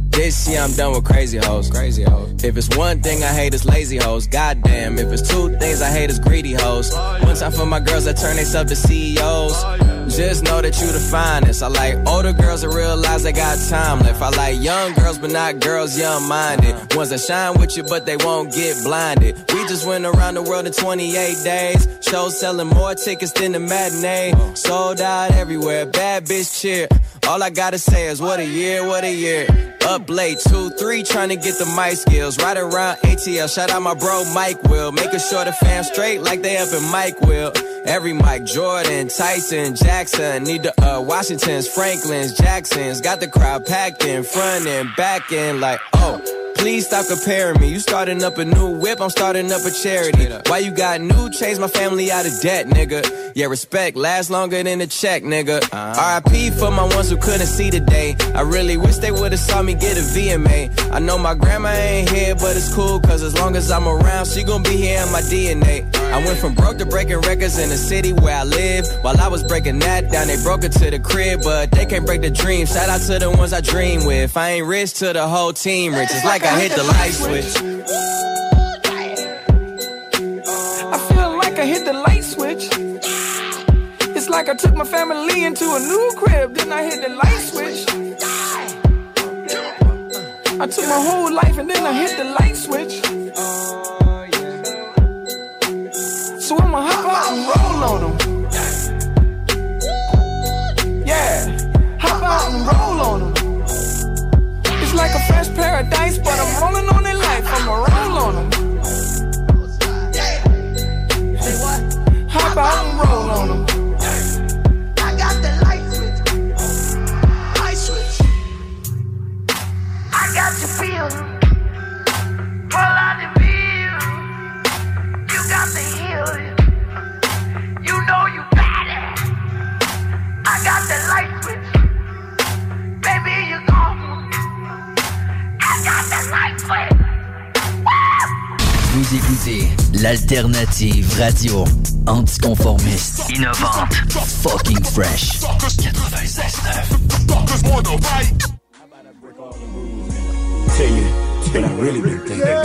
This year I'm done with crazy hoes. Crazy hoes. If it's one thing I hate, it's lazy hoes. Goddamn. If it's two things I hate, it's greedy hoes. One time for my girls that turn themselves to CEOs. Just know that you the finest. I like older girls that realize they got time left. I like young girls, but not girls young minded. Ones that shine with you, but they won't get blinded. We just went around the world in 28 days. Shows selling more tickets than the matinee. Sold out everywhere. Bad bitch cheer. All I gotta say is what a year, what a year. Up late, two, three, trying to get the mic skills. Right around ATL, shout out my bro Mike Will. Making sure the fam straight like they up in Mike Will. Every Mike Jordan, Tyson, Jackson, need the uh, Washingtons, Franklins, Jacksons. Got the crowd packed in front and back and like, oh. Please stop comparing me. You starting up a new whip, I'm starting up a charity. Why you got new chains, my family out of debt, nigga? Yeah, respect lasts longer than a check, nigga. Uh-huh. RIP for my ones who couldn't see today. I really wish they would've saw me get a VMA. I know my grandma ain't here, but it's cool, cause as long as I'm around, she gon' be here in my DNA. I went from broke to breaking records in the city where I live. While I was breaking that down, they broke it to the crib, but they can't break the dream. Shout out to the ones I dream with. I ain't rich to the whole team rich. It's like I hit the light switch. I feel like I hit the light switch. It's like I took my family into a new crib, then I hit the light switch. I took my whole life and then I hit the light switch. So I'ma hop out and roll on them. Yeah, hop out and roll on them. Like a fresh paradise, but I'm rolling on their life. I'ma roll on them. Hop out and roll on got. Pull out. You got. You know you got it. I got the light switch. Baby, you gone. Vous écoutez l'alternative radio anticonformiste, innovante, fucking fresh. 96.9. Tell you, but I really been thinking. Girl,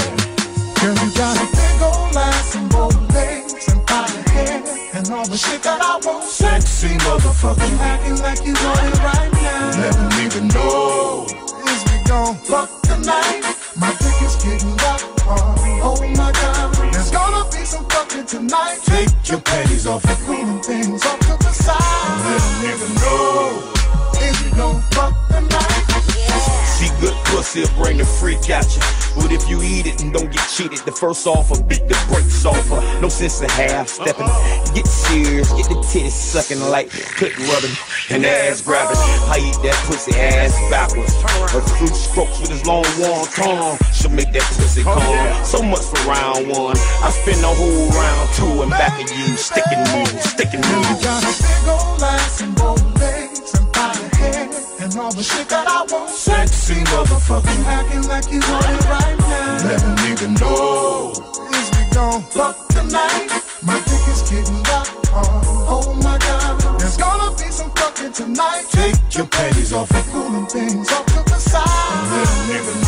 you got a big old ass and bold legs and fine hair and all the shit that I want. Sexy motherfucker, acting like you want it right now. A nigga know. Gon' fuck tonight? My dick is getting rock hard. Oh my god, there's gonna be some fucking tonight. Take your panties off and Cooling things off to the side. let a nigga know. Is we gon' fuck tonight? See good pussy, bring the freak out you. But if you eat it and don't get cheated, the first offer beat the brakes off her. No sense in half stepping. Get serious, get the titties sucking like clit rubbing and ass grabbing. I eat that pussy ass backwards. A few strokes with his long warm tongue should make that pussy come. So much for round one. I spend the whole round two and back at you, sticking moves, sticking You moves. All the shit that I want. Sexy motherfucker. Acting like you want it right now. Let a nigga know. Is we gon' fuck tonight? My dick is getting rock hard. Oh, oh my god, there's gonna be some fucking tonight. Take your panties off and Cooling things off to the side. let a nigga know.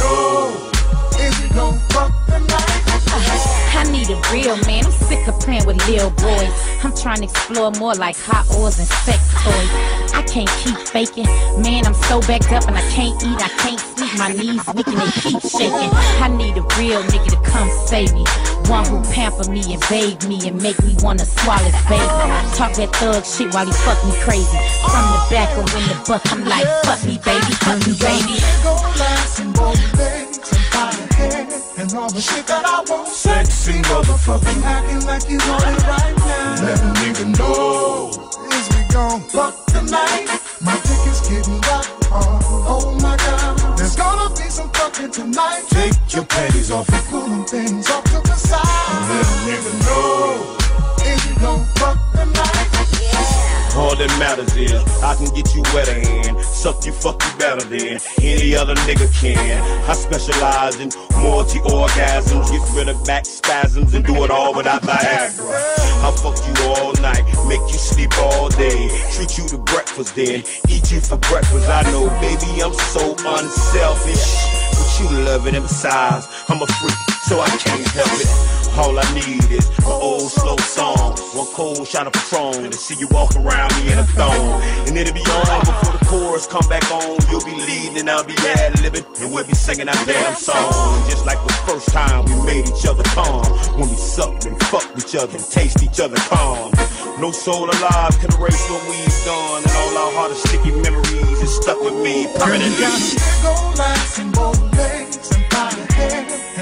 A real man. I'm sick of playing with little boys. I'm trying to explore more like hot oils and sex toys. I can't keep faking. Man, I'm so backed up and I can't eat, I can't sleep. My knees weak and they keep shaking. I need a real nigga to come save me. One who pamper me and bathe me and make me wanna swallow his baby. Talk that thug shit while he fuck me crazy. From the back or in the butt, I'm like, fuck me, baby, fuck me, baby. And all the shit that I want. Sexy motherfucker. Acting like you want it right now. Let a nigga know. Is we gon' fuck tonight? My dick is getting rock oh, hard. Oh my god, there's gonna be some fucking tonight. Take your panties off and Cooling things off to the side. let a nigga know. Is we gon' fuck tonight? All that matters is I can get you wetter and suck you, fuck you better than any other nigga can. I specialize in multi-orgasms, get rid of back spasms and do it all without Viagra. I'll fuck you all night, make you sleep all day, treat you to breakfast then, eat you for breakfast. I know, baby, I'm so unselfish. But you love it, and besides, I'm a freak, so I can't help it. All I need is an old slow song, one cold shot of Patron. to see you walk around me in a thong. And it'll be on before the chorus come back on. You'll be leading and I'll be ad libbing. And we'll be singing our damn song. Just like the first time we made each other calm. When we sucked and fucked each other and taste each other calm. No soul alive can erase what we've done. And all our hardest sticky memories is stuck with me permanently. Go both legs and body hair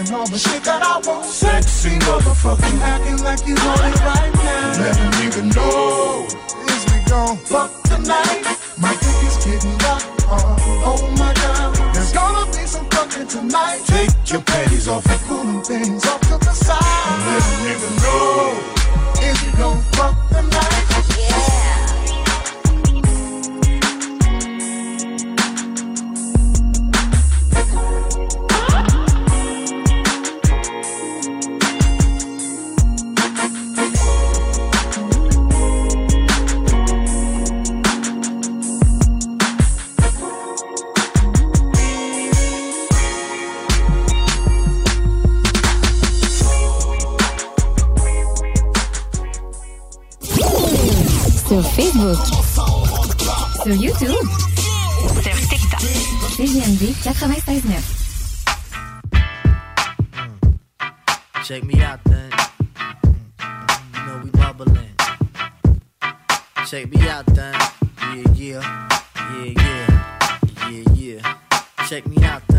and all the shit that I want. Sexy motherfucker, acting like you want it right now. Let a nigga know. Is we gon' fuck tonight? My dick is getting rock oh, hard. Oh my god, there's gonna be some fucking tonight. Take your panties off and pulling things off to the side. Let a nigga know. Is we gon' fuck tonight? Facebook. Sur YouTube. Sur TikTok. CJMD 96.9. Check me out then. You know we bubbling. Check me out then. Yeah, yeah. Yeah, yeah. Yeah, yeah. Check me out then.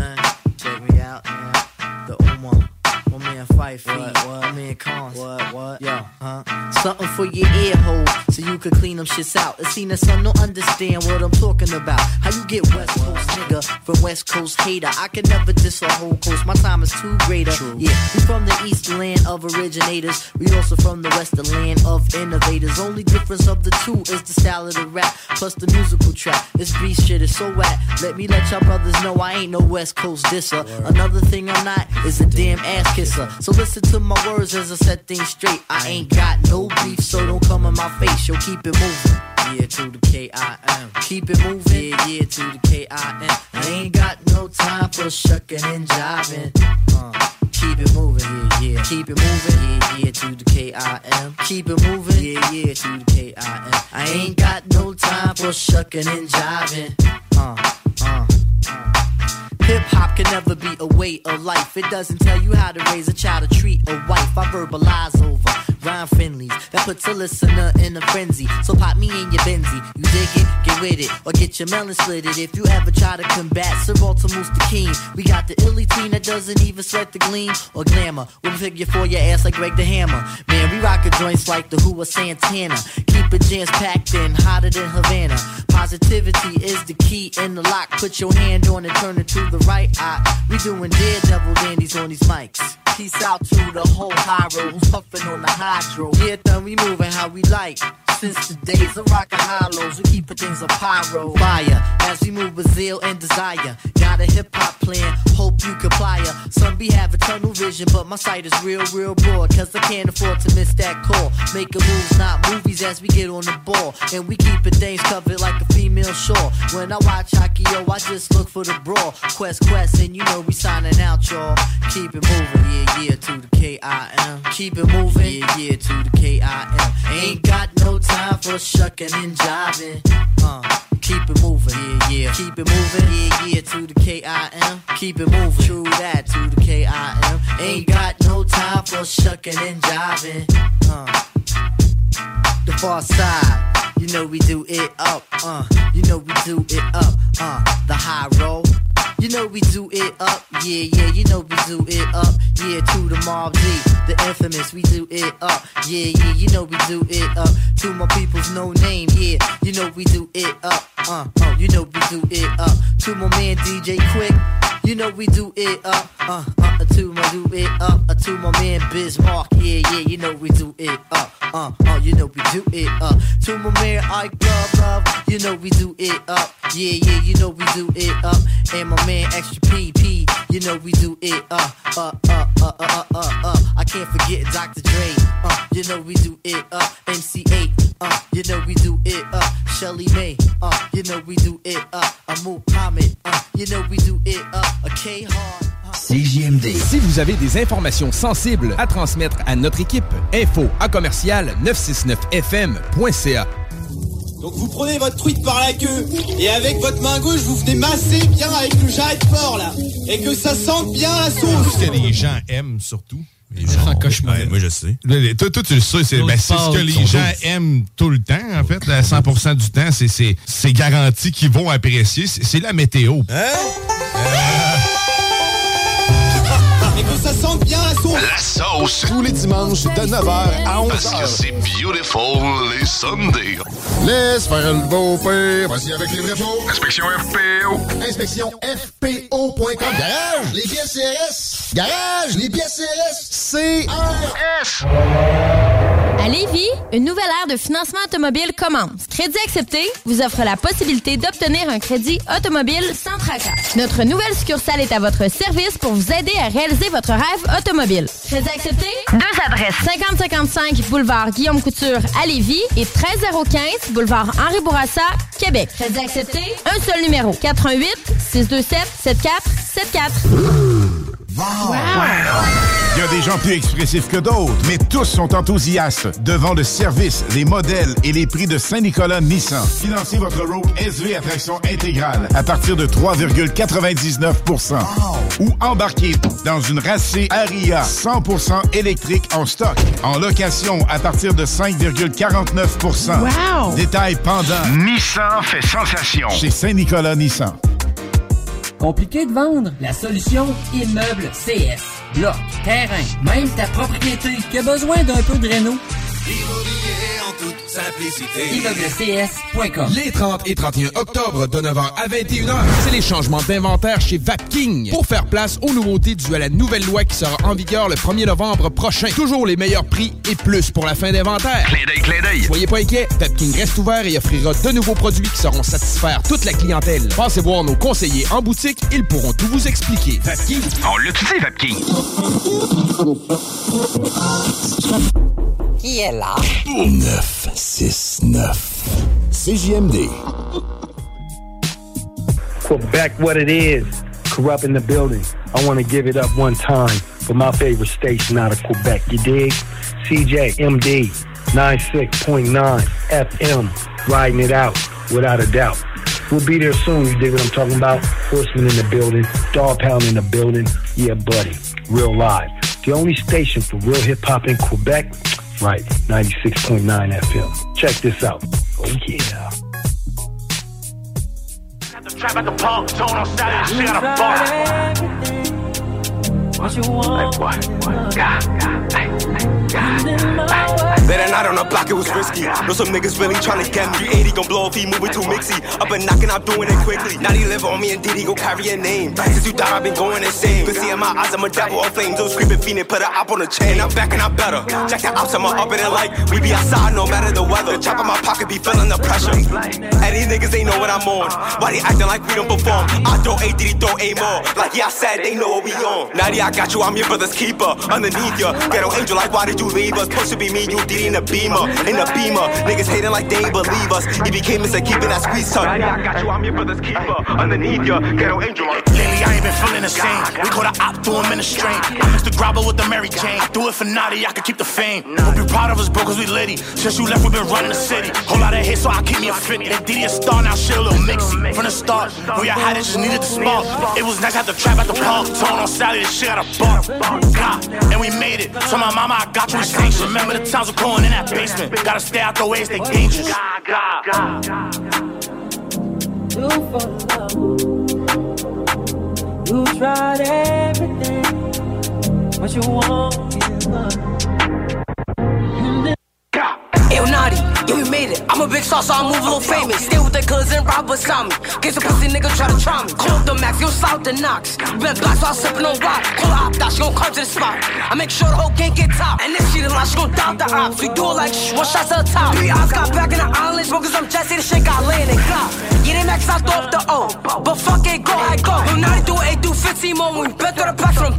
Fife. What, what? My man Cons. What, what? Yo, huh? Something for your ear hole so you could clean them shits out. It's seen that some don't understand what I'm talking about. How you get West Coast nigga from West Coast hater? I can never diss a whole coast. My time is too greater. Yeah, we from the East land of originators. We also from the Western land of innovators. Only difference of the two is the style of the rap plus the musical track. This beat shit is so whack. Let me let y'all brothers know I ain't no West Coast disser. Another thing I'm not is a damn ass kisser. So listen to my words as I set things straight. I ain't got no beef, so don't come in my face. Yo, keep it moving. Yeah, to the K-I-M. Keep it moving. Yeah, yeah, to the K-I-M. I ain't got no time for shucking and jiving. Uh, keep it moving. Yeah, yeah. Keep it moving. Yeah, yeah, to the K-I-M. Keep it moving. Yeah, yeah, to the K-I-M. I ain't got no time for shucking and jiving. Uh, Uh, uh. Hip hop can never be a way of life. It doesn't tell you how to raise a child or treat a wife. I verbalize over rhyme friendlies that puts a listener in a frenzy. So pop me in your Benzie. You dig it? Get with it. Or get your melon slitted. If you ever try to combat Sir Walter the King, we got the illy teen that doesn't even sweat the gleam or glamour. A figure for your ass like Greg the Hammer. Man, we rockin' joints like the Who or Santana. Keep it jams packed in, hotter than Havana. Positivity is the key in the lock. Put your hand on it, turn it to the right eye. We doing daredevil dandies on these mics. Peace out to the whole high road who's puffin' on the hydro. Then we moving how we like. Since the days of rockin' hollows, we keepin' things a pyro. Fire as we move with zeal and desire. Got a hip hop plan, hope you comply. Some be having tunnel vision, but my sight is real, real broad. Cause I can't afford to miss that call. Making moves, not movies as we get on the ball. And we keepin' things covered like a female shore. When I watch hockey, yo, I just look for the brawl. Quest, quest, and you know we signing out, y'all. Keep it moving, yeah, yeah, to the K-I-M. Keep it moving, yeah, yeah, to the K-I-M. Ain't got no time for shucking and jiving. Uh, keep it moving, yeah, yeah. Keep it moving, yeah, yeah, to the K-I-M. Keep it moving, true that, to the K-I-M. Ain't got no time for shucking and jiving. Uh, the far side, you know we do it up, uh, you know we do it up, uh, the high roll. You know we do it up, yeah, yeah, you know we do it up, yeah, to the Mob D, the infamous, we do it up, yeah, yeah, you know we do it up, to my people's no name, yeah, you know we do it up, uh, uh, you know we do it up, to my man DJ Quik, you know we do it up, uh, uh, to my do it up, uh, to my man Bismarck, yeah, yeah, you know we do it up, uh, uh, you know we do it up, to my man Ike Love, love, you know we do it up, yeah, yeah, you know we do it up, and my man Extra PP, you know we do it up, uh, uh, uh, uh, uh, uh, uh, I can't forget Dr. Dre, uh, you know we do it up, MC Eiht, uh, you know we do it up, Shelly May, uh, you know we do it up, uh, Muhammad, uh, you know we do it up, a K Hard. CJMD. Si vous avez des informations sensibles à transmettre à notre équipe, info à commercial 969fm.ca. Donc vous prenez votre truite par la queue et avec votre main gauche vous venez masser bien avec le jarret fort là et que ça sente bien la sauce. Ce que les gens aiment surtout. Les gens gens, cauchemar. ouais, moi je sais. Le- Toi, toi, tu le sais, c'est ben, c'est ce que les gens aiment tout le temps, en fait. À 100 du temps, c'est- c'est c'est garanti qu'ils vont apprécier. C'est c'est la météo. <laughs> Et que ça sente bien la sauce. La sauce. Tous les dimanches de 9h à 11h. Parce que c'est beautiful les Sundays. Laisse faire le beau père. Voici avec les vrais faux. Inspection FPO. Inspection FPO.com. Garage, les pièces CRS. Garage, les pièces CRS. CRS. À Lévis, une nouvelle ère de financement automobile commence. Crédit accepté vous offre la possibilité d'obtenir un crédit automobile sans tracas. Notre nouvelle succursale est à votre service pour vous aider à réaliser votre rêve automobile. Crédit accepté? Deux adresses. 5055 boulevard Guillaume Couture à Lévis et 13015 boulevard Henri Bourassa, Québec. Crédit accepté? Un seul numéro. 88 627 7474. Il y a des gens plus expressifs que d'autres, mais tous sont enthousiastes devant le service, les modèles et les prix de Saint-Nicolas Nissan. Financez votre Rogue SV à traction intégrale à partir de 3,99% ou embarquez dans une racée Aria 100% électrique en stock, en location à partir de 5,49% Wow! Détail pendant. Nissan fait sensation chez Saint-Nicolas Nissan. Compliqué de vendre? La solution Immeuble CS. Bloc, terrain, même ta propriété qui a besoin d'un peu de réno? En toute simplicité. ImmeublesCS.com Les 30 et 31 octobre de 9h à 21h, c'est les changements d'inventaire chez Vapking pour faire place aux nouveautés dues à la nouvelle loi qui sera en vigueur le 1er novembre prochain. Toujours les meilleurs prix et plus pour la fin d'inventaire. Clin d'œil, clin d'œil. Soyez pas inquiets, Vapking reste ouvert et offrira de nouveaux produits qui sauront satisfaire toute la clientèle. Passez voir nos conseillers en boutique, ils pourront tout vous expliquer. Vapking, On l'a dit, Vapking. <laughs> Qui est là? 969 CJMD. Quebec, what it is. Kurupt in the building. I want to give it up one time for my favorite station out of Quebec. You dig? CJMD 96.9 FM. Riding it out without a doubt. We'll be there soon. You dig what I'm talking about? Horseman in the building. Dogg Pound in the building. Yeah, buddy. Real live. The only station for real hip hop in Quebec. Right. 96.9 FM. Check this out. Oh, yeah. Trap park, tone on shit out of bar. What you want? What? What? God, God, ay, ay, God, ay. That night on the block, it was risky. Know some niggas really tryna get me. 380 gon' blow if he moving too mixy. Up been knocking, I'm doing it quickly. Now he live on me and Diddy go carry a name. Since you died, I've been going insane. Been seeing my eyes, I'm a devil of flames. Those screaming fiending, put a op on the chain. I'm back and I'm better. Jack the ops, I'm up in it like we be outside no matter the weather. Chop in my pocket, be feeling the pressure. And these niggas, they know what I'm on. Why they acting like we don't perform? I throw A, Diddy throw A more. Like yeah, I said, they know what we on. Nadia, I got you, I'm your brother's keeper. Underneath ya, ghetto angel, like why did you leave us? Supposed to be me, you Diddy in a beamer, in a beamer. Niggas hating like they ain't believe us. He became Mr. Keeping that squeeze tuck. Nadia, I got you, I'm your brother's keeper. Underneath ya, ghetto angel. Lately, I ain't been feeling the same. We caught a op, threw him in the strain. I mixed the grabber with the Mary Jane. Do it for naughty, I could keep the fame. Hope you proud of us, bro, cause we litty. Since you left, we been running the city. Whole lot of hits, so I keep me a 50. That Diddy a star, now shit a little mixy. From the start, know y'all had it, just needed the spark. It was nice, had the trap at the park. Tone on Sally, this shit out of bar. God, and we made it. So my mama, I got you extinction. Remember the times we're going in that basement. Gotta stay out the ways, they dangerous. You for love. You tried everything. You. Yo, naughty, yeah, we made it. I'm a big star, so I move a little famous. Stay with the cousin, rob beside me. Get some pussy nigga try to try me. Call up the max, yo, south the knocks. Been black, so I'm sipping on rock. Call her op, that she gon' come to the spot. I make sure the whole can't get top. And if she the line, she gon' doubt the ops. We do it like one shot to the top. Three eyes got back in the islands, bro, cause I'm Jesse, the shit got land and clout. Yeah, they max out off the O. But fuck it, go, I go. Yo, naughty do it, do 15 more. when We bent through the packs from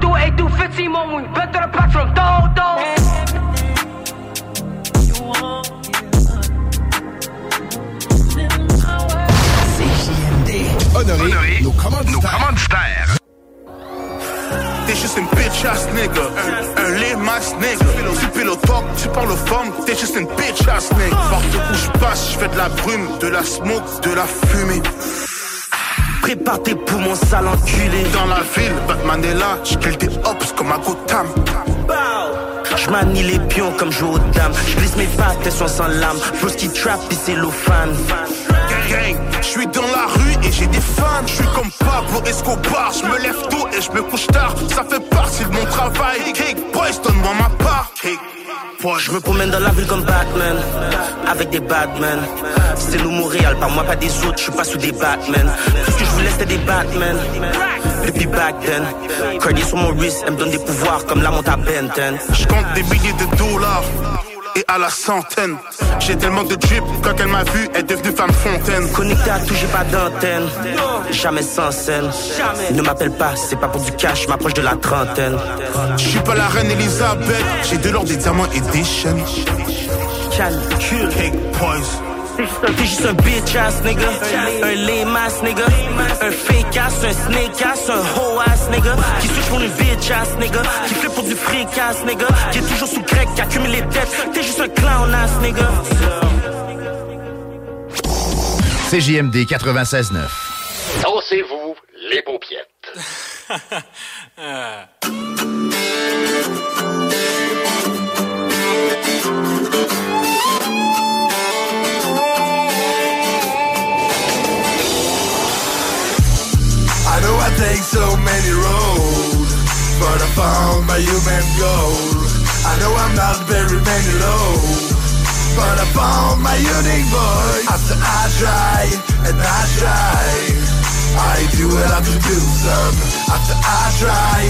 do it, do 15 more when we bent to the back from Dodo. Honoré, Honoré, nos T'es juste une bitch ass nigga, un, un nigga. Tu piles au top, tu parles aux femmes, t'es juste une bitch ass nigga. Partout où je passe, je fais de la brume, de la smoke, de la fumée. Prépare tes poumons sales enculés. Dans la ville, Batman est là, j'kill des hops comme à Gotham. Je manie les pions comme joue aux dames. Je glisse mes pattes, elles sont sans lame. qui trap et c'est fan. Gang, je suis dans la rue et j'ai des fans. Je suis comme Pablo Escobar. Je me lève tôt et je me couche tard. Ça fait partie de mon travail. Cake boys, donne-moi ma part. Je me promène dans la ville comme Batman, avec des Batman. C'est nous Montréal, par moi pas des autres, je suis pas sous des Batman. Tout ce que je voulais c'était des Batman. Depuis back then, Credit sur mon wrist, elle me donne des pouvoirs comme la monte à Benton. Je compte des milliers de dollars et à la centaine. J'ai tellement de drip, quand elle m'a vu, elle est devenue femme fontaine. Connecté à tout, j'ai pas d'antenne. Jamais sans scène. Ne m'appelle pas, c'est pas pour du cash, m'approche de la trentaine. Je suis pas la reine Elisabeth, j'ai de l'or, des diamants et des chaînes. Calcul. Cake. T'es juste un bitch ass nigga, un lame ass nigga, un fake ass, un snake ass, un hoe ass nigga, qui switch pour une bitch ass nigga, qui fait pour du freak ass nigga, qui est toujours sous grec, qui accumule les dettes. T'es juste un clown ass nigga. CJMD 96.9. Dansez-vous les paupiètes. <laughs> take so many roads, but I found my human goal. I know I'm not very many low, but I found my unique voice. After I try and I try, I do what I have to do some. After I try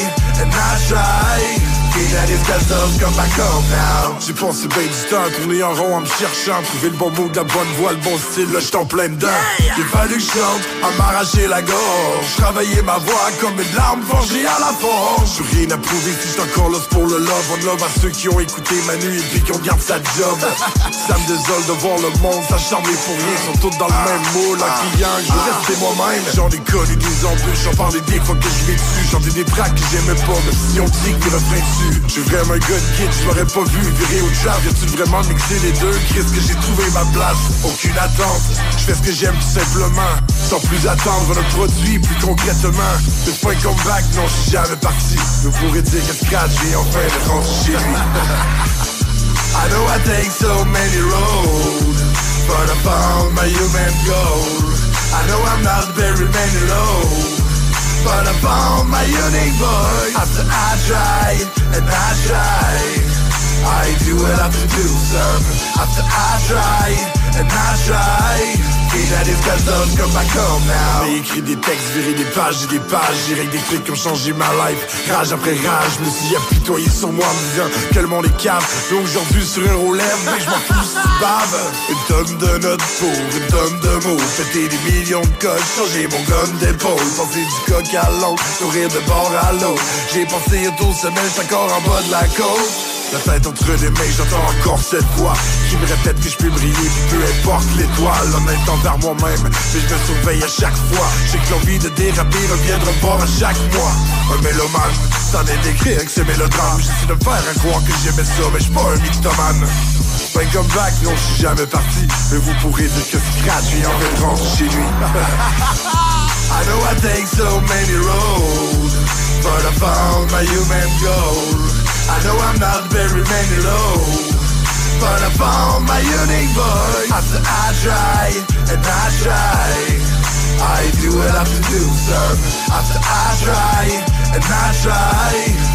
and I try. J'ai pensé bien du temps, tourner en rond en me cherchant. Trouver le bon mot, de la bonne voix, le bon style, là j'suis en plein dedans. Il fallu que je chante, à m'arracher la gorge. Travailler ma voix comme une larme forgée à la forge. J'ai rien à prouver si j'suis encore pour le love. On love à ceux qui ont écouté ma nuit et puis qui ont gardé sa job. <laughs> Ça me désole de voir le monde s'acharner pour rien. Ils sont tous dans le même moule, en criant que je veux rester moi-même. J'en ai connu des embûches, j'en parlais des fois que je dessus J'en ai des tracks que j'aimais pas, mais si on dit que le refrain dessus suis vraiment un gars de kid, je m'aurais pas vu. Virer au trap Y'a-tu vraiment mixé les deux? Qu'est-ce que j'ai trouvé ma place? Aucune attente, je fais ce que j'aime tout simplement. Sans plus attendre le produit plus concrètement. C'est pas un comeback, non je suis jamais parti. Vous pourrez dire que scratch et enfin de rentrer chez I know I take so many roads But I found my human goal. I know I'm not very many low But I found my unique voice After I try and I try. I do what I have to do, son. After I try and I try. J'ai écrit des textes, viré des pages et des pages J'ai des trucs qui ont changé ma life. Rage après rage, je me suis apitoyé sur moi me disant que le monde est Donc aujourd'hui sur un roulette, mais je m'en fous baves Une tonne de notes pour une tonne de mots. Fêter des millions de codes, changer mon gomme d'épaule. Penser du coq à l'autre, sourire de bord à l'autre J'ai pensé autour semaine, encore en bas de la côte la tête entre les mains, j'entends encore cette voix Qui me répète que je peux briller, peu importe l'étoile Honnête envers moi-même, mais je me surveille à chaque fois. J'ai que l'envie de déraper reviendra voir à chaque mois Un mélomane, t'en est d'écrire que c'est mélodrame. J'essaie de faire un croire que j'aimais ça, mais j'suis pas un mythomane. Ben comme back, non j'suis jamais parti. Mais vous pourrez dire que Scratch vient en fait chez lui. <laughs> I know I take so many roads But I found my human goal I know I'm not very many low But I found my unique voice After I try and I try I do what I have to do, sir. After I try and I try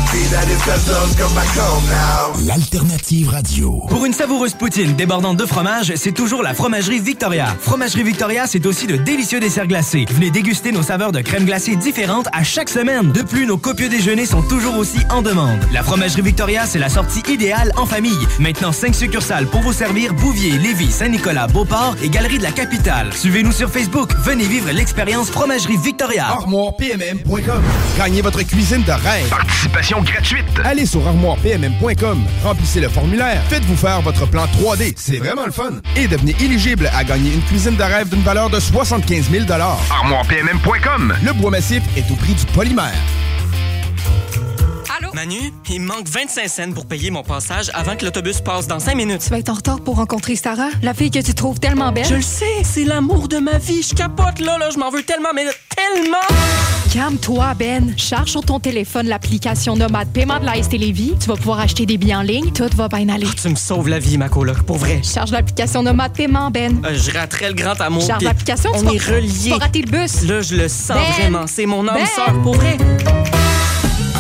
L'alternative radio. Pour une savoureuse poutine débordante de fromage, c'est toujours la Fromagerie Victoria. Fromagerie Victoria, c'est aussi de délicieux desserts glacés. Venez déguster nos saveurs de crème glacée différentes à chaque semaine. De plus, nos copieux déjeuners sont toujours aussi en demande. La Fromagerie Victoria, c'est la sortie idéale en famille. Maintenant, 5 succursales pour vous servir Bouvier, Lévis, Saint-Nicolas, Beauport et Galerie de la Capitale. Suivez-nous sur Facebook. Venez vivre l'expérience Fromagerie Victoria. ArmoirePMM.com. Gagnez votre cuisine de rêve. Participation gratuite. Allez sur armoirepmm.com, remplissez le formulaire, faites-vous faire votre plan 3D, c'est vraiment le fun. Et devenez éligible à gagner une cuisine de rêve d'une valeur de 75 000 armoirepmm.com. Le bois massif est au prix du polymère. Allô? Manu, il me manque 25 cents pour payer mon passage avant que l'autobus passe dans 5 minutes. Tu vas être en retard pour rencontrer Sarah, la fille que tu trouves tellement belle. Je le sais, c'est l'amour de ma vie. Je capote là, là, je m'en veux tellement, mais tellement! Calme-toi, Ben. Charge sur ton téléphone l'application Nomade Paiement de la ST Lévis. Tu vas pouvoir acheter des billets en ligne. Tout va bien aller. Tu me sauves la vie, ma coloc, pour vrai. Charge l'application Nomade Paiement, Ben. Euh, je raterais le grand amour. Charge l'application, tu On vas- est reliés. tu vas rater le bus. Là, je le sens Ben! vraiment. C'est mon âme Ben! sœur, pour vrai.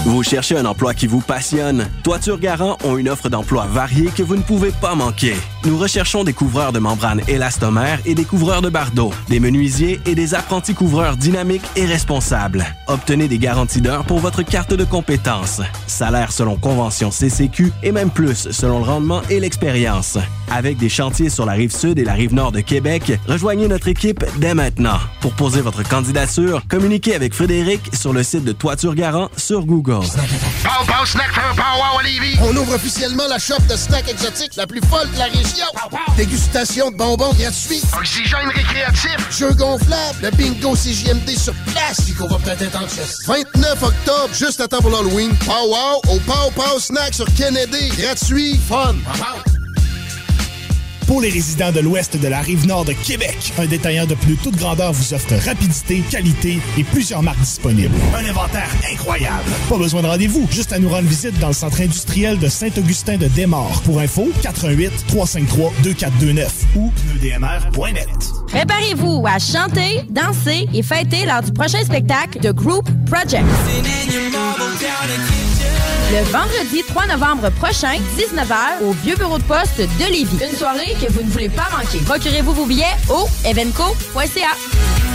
Vous cherchez un emploi qui vous passionne? Toiture Garant ont une offre d'emploi variée que vous ne pouvez pas manquer. Nous recherchons des couvreurs de membranes élastomères et des couvreurs de bardeaux, des menuisiers et des apprentis couvreurs dynamiques et responsables. Obtenez des garanties d'heures pour votre carte de compétences. Salaire selon convention CCQ et même plus selon le rendement et l'expérience. Avec des chantiers sur la rive sud et la rive nord de Québec, rejoignez notre équipe dès maintenant. Pour poser votre candidature, communiquez avec Frédéric sur le site de Toiture Garant sur Google. On ouvre officiellement la shop de snacks exotiques la plus folle de la région. Dégustation de bonbons gratuits. Oxygène récréatif. Jeux gonflables. Le bingo CJMD sur place. Puis qu'on va peut-être être en chess. 29 octobre, juste à temps pour l'Halloween. Pow Wow au Pow Pow Snack sur Kennedy. Gratuit. Fun. Pour les résidents de l'ouest de la rive nord de Québec, un détaillant de pneus toute grandeur vous offre rapidité, qualité et plusieurs marques disponibles. Un inventaire incroyable. Pas besoin de rendez-vous, juste à nous rendre visite dans le centre industriel de Saint-Augustin de Desmaures. Pour info, 88 353 2429 ou pneudmr.net. Préparez-vous à chanter, danser et fêter lors du prochain spectacle de Group Project. Le vendredi 3 novembre prochain, 19h, au Vieux Bureau de Poste de Lévis. Une soirée que vous ne voulez pas manquer. Procurez-vous vos billets au evenco.ca.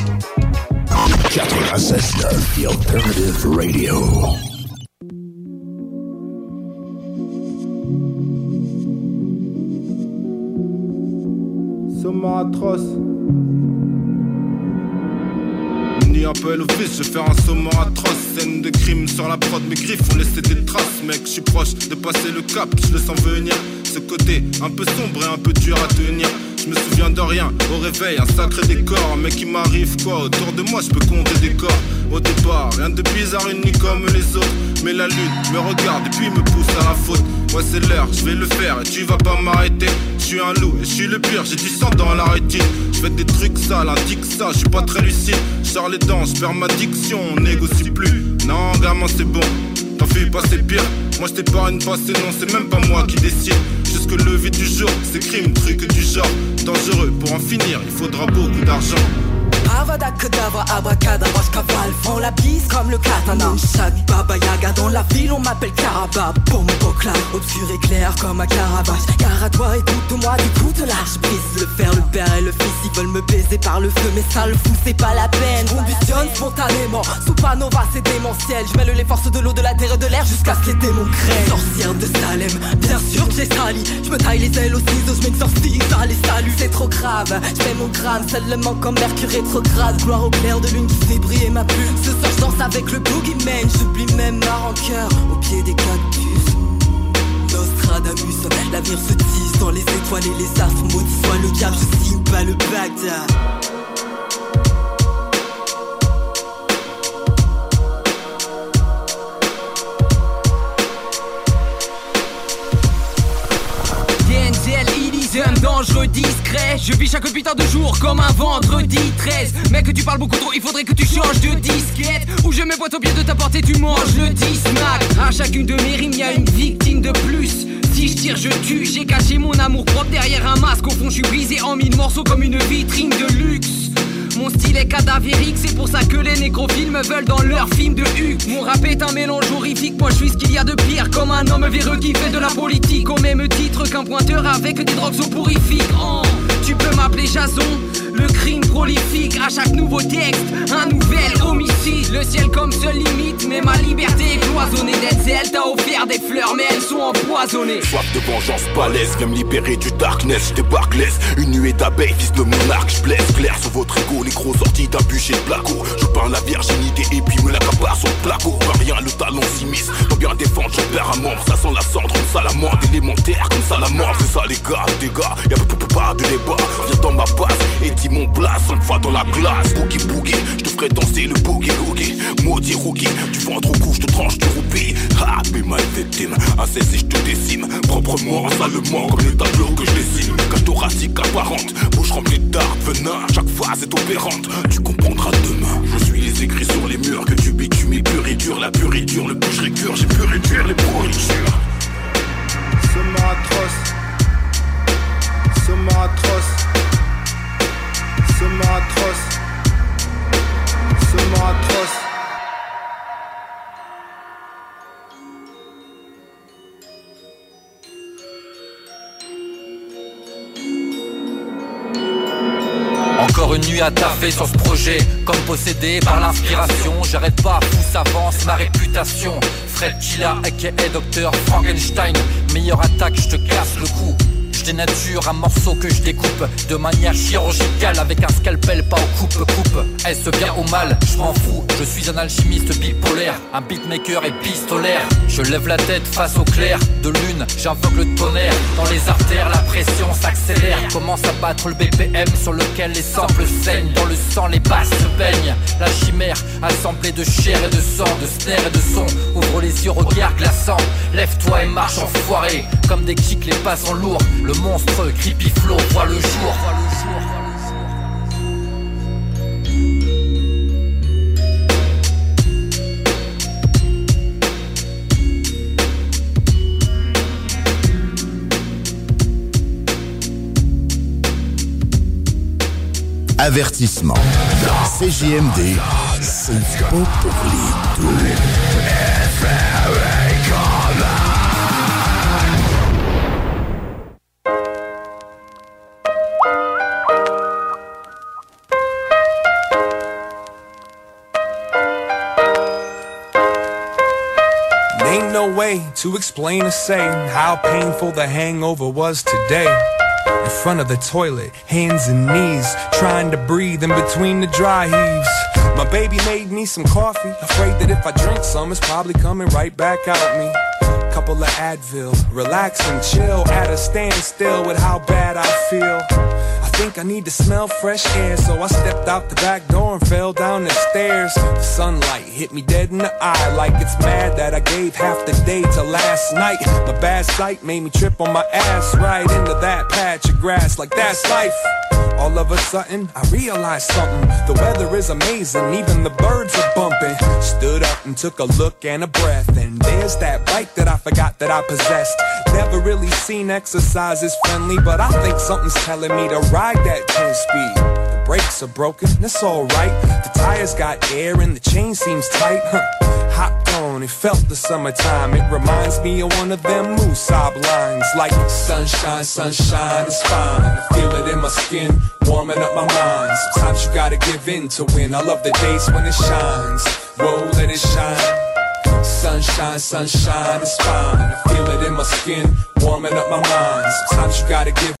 96.9, The Alternative Radio. Sommet atroce. Ni un peu l'office, je vais faire un sommet atroce. Scène de crime sur la prod, mes griffes ont laissé des traces. Mec, je suis proche de passer le cap, je le sens venir. Ce côté un peu sombre et un peu dur à tenir. Je me souviens de rien, au réveil, un sacré décor. Mec, il m'arrive quoi Autour de moi, je peux compter des corps. Au départ, rien de bizarre, ni comme les autres. Mais la lune me regarde et puis me pousse à la faute. Moi, c'est l'heure, je vais le faire et tu vas pas m'arrêter. Je suis un loup et je suis le pire, j'ai du sang dans la rétine. Je fais des trucs sales, indique ça, je suis pas très lucide. Je les dents, je perds ma diction, on négocie plus. Non, gamin, c'est bon, t'en fais pas, c'est pire. Moi, je t'épargne pas, c'est non, c'est même pas moi qui décide. Jusque le lever du jour, c'est crime, truc du genre. Dangereux, pour en finir, il faudra beaucoup d'argent. Avada Kedavra, abracadabra, cavale. Font la bise comme le katana. Chaque baba yaga dans la ville on m'appelle Caraba Pour mon bocla, obscur et clair comme un caravage Car à toi écoute-moi du coup de Je brise. Le père, le père et le fils Ils veulent me baiser par le feu. Mais ça le fout c'est pas la peine. Combustionne spontanément, Supernova c'est démentiel. Je mêle les forces de l'eau, de la terre et de l'air Jusqu'à ce les démons craignent. Sorcière de Salem, bien sûr que j'ai sali. Je me taille les ailes aux ciseaux, je m'exorcise Allez salut, c'est trop grave. Je mon gramme, seulement comme Mercure rétrograde Gloire au clair de lune qui fait briller ma plume Ce soir je danse avec le boogeyman J'oublie même ma rancœur. Au pied des cactus. Nostradamus, l'avenir se tisse dans les étoiles et les astres Maudit soit le diable, je signe pas le Bagdad dangereux, discret. Je vis chaque putain de jour comme un vendredi 13 Mec, tu parles beaucoup trop, il faudrait que tu changes de disquette. Ou je me boite au pied de ta porte et tu manges le 10 Mac À chacune de mes rimes, y a une victime de plus. Si je tire, je tue, j'ai caché mon amour propre derrière un masque. Au fond, je suis brisé en mille morceaux comme une vitrine de luxe. Mon style est cadavérique, c'est pour ça que les nécrophiles veulent dans leur film de Huck. Mon rap est un mélange horrifique, moi je suis ce qu'il y a de pire, comme un homme véreux qui fait de la politique au même titre qu'un pointeur avec des drogues soporifiques. Oh, tu peux m'appeler Jason. Le crime prolifique à chaque nouveau texte, un nouvel homicide. Le ciel comme seule limite, mais ma liberté est cloisonnée. D'être t'a offert des fleurs, mais elles sont empoisonnées. Soif de vengeance balèze, viens me libérer du darkness, je débarque laisse Une nuée d'abeilles, fils de monarque, je blesse clair sur votre ego, les gros sortis d'un bûcher de placo. Je peins la virginité et puis me l'accapare sur le placo. Pas rien, le talon s'immisce, Faut bien défendre, je perds un membre, ça sent la cendre, comme salamandre, élémentaire, comme ça la mort, c'est ça les gars, les gars, y'a pas de débat, viens dans ma base et dis mon blast, une fois dans la glace, boogie boogie, je te ferai danser le boogie boogie, maudit rookie, tu vends trop coup, je te tranche du roupie, ah, mais ma victime, assez si je te décime, proprement, salement, comme les tableaux que je dessine, cache thoracique apparente, bouche remplie de dark venin, chaque phase est opérante, tu comprendras demain, je suis les écrits sur les murs, que tu bitumes et pur et dur, la pure et dure, le plus j'ai pu réduire les pourritures. Sommet atroce, sommet atroce, sommet atroce, sommet atroce. Encore une nuit à taffer sur ce projet Comme possédé par l'inspiration. J'arrête pas, pousse avance ma réputation. Fred Killa, aka Dr Frankenstein. Meilleure attaque, je te casse le cou je dénature un morceau que je découpe de manière chirurgicale avec un scalpel, pas au coupe-coupe. Est-ce bien ou mal? Je m'en fous, je suis un alchimiste bipolaire, un beatmaker épistolaire. Je lève la tête face au clair de lune, j'invoque le tonnerre. Dans les artères, la pression s'accélère. Commence à battre le BPM sur lequel les samples saignent. Dans le sang, les basses se baignent. La chimère, assemblée de chair et de sang, de snare et de son. Ouvre les yeux, regard glaçant. Lève-toi et marche enfoiré. Comme des kicks, les pas sont lourds. Monstre creepy flow voit le jour. Avertissement. CJMD, c'est pas pour les doux. To explain or say how painful the hangover was today. In front of the toilet, hands and knees, trying to breathe in between the dry heaves. My baby made me some coffee, afraid that if I drink some, it's probably coming right back out me. Couple of Advil, relax and chill at a standstill with how bad I feel. Think I need to smell fresh air, so I stepped out the back door and fell down the stairs. The sunlight hit me dead in the eye, like it's mad that I gave half the day to last night. My bad sight made me trip on my ass right into that patch of grass, like that's life. All of a sudden, I realized something. The weather is amazing, even the birds are bumping. Stood up and took a look and a breath, and there's that bike that I forgot that I possessed. Never really seen exercise as friendly, but I think something's telling me to ride that 10 speed. Brakes are broken, that's alright. The tires got air and the chain seems tight. Huh. Hopped on, it felt the summertime. It reminds me of one of them Musab lines, like sunshine, sunshine is fine. I feel it in my skin, warming up my mind. Sometimes you gotta give in to win. I love the days when it shines. Whoa, let it shine. Sunshine, sunshine is fine. I feel it in my skin, warming up my mind. Sometimes you gotta give.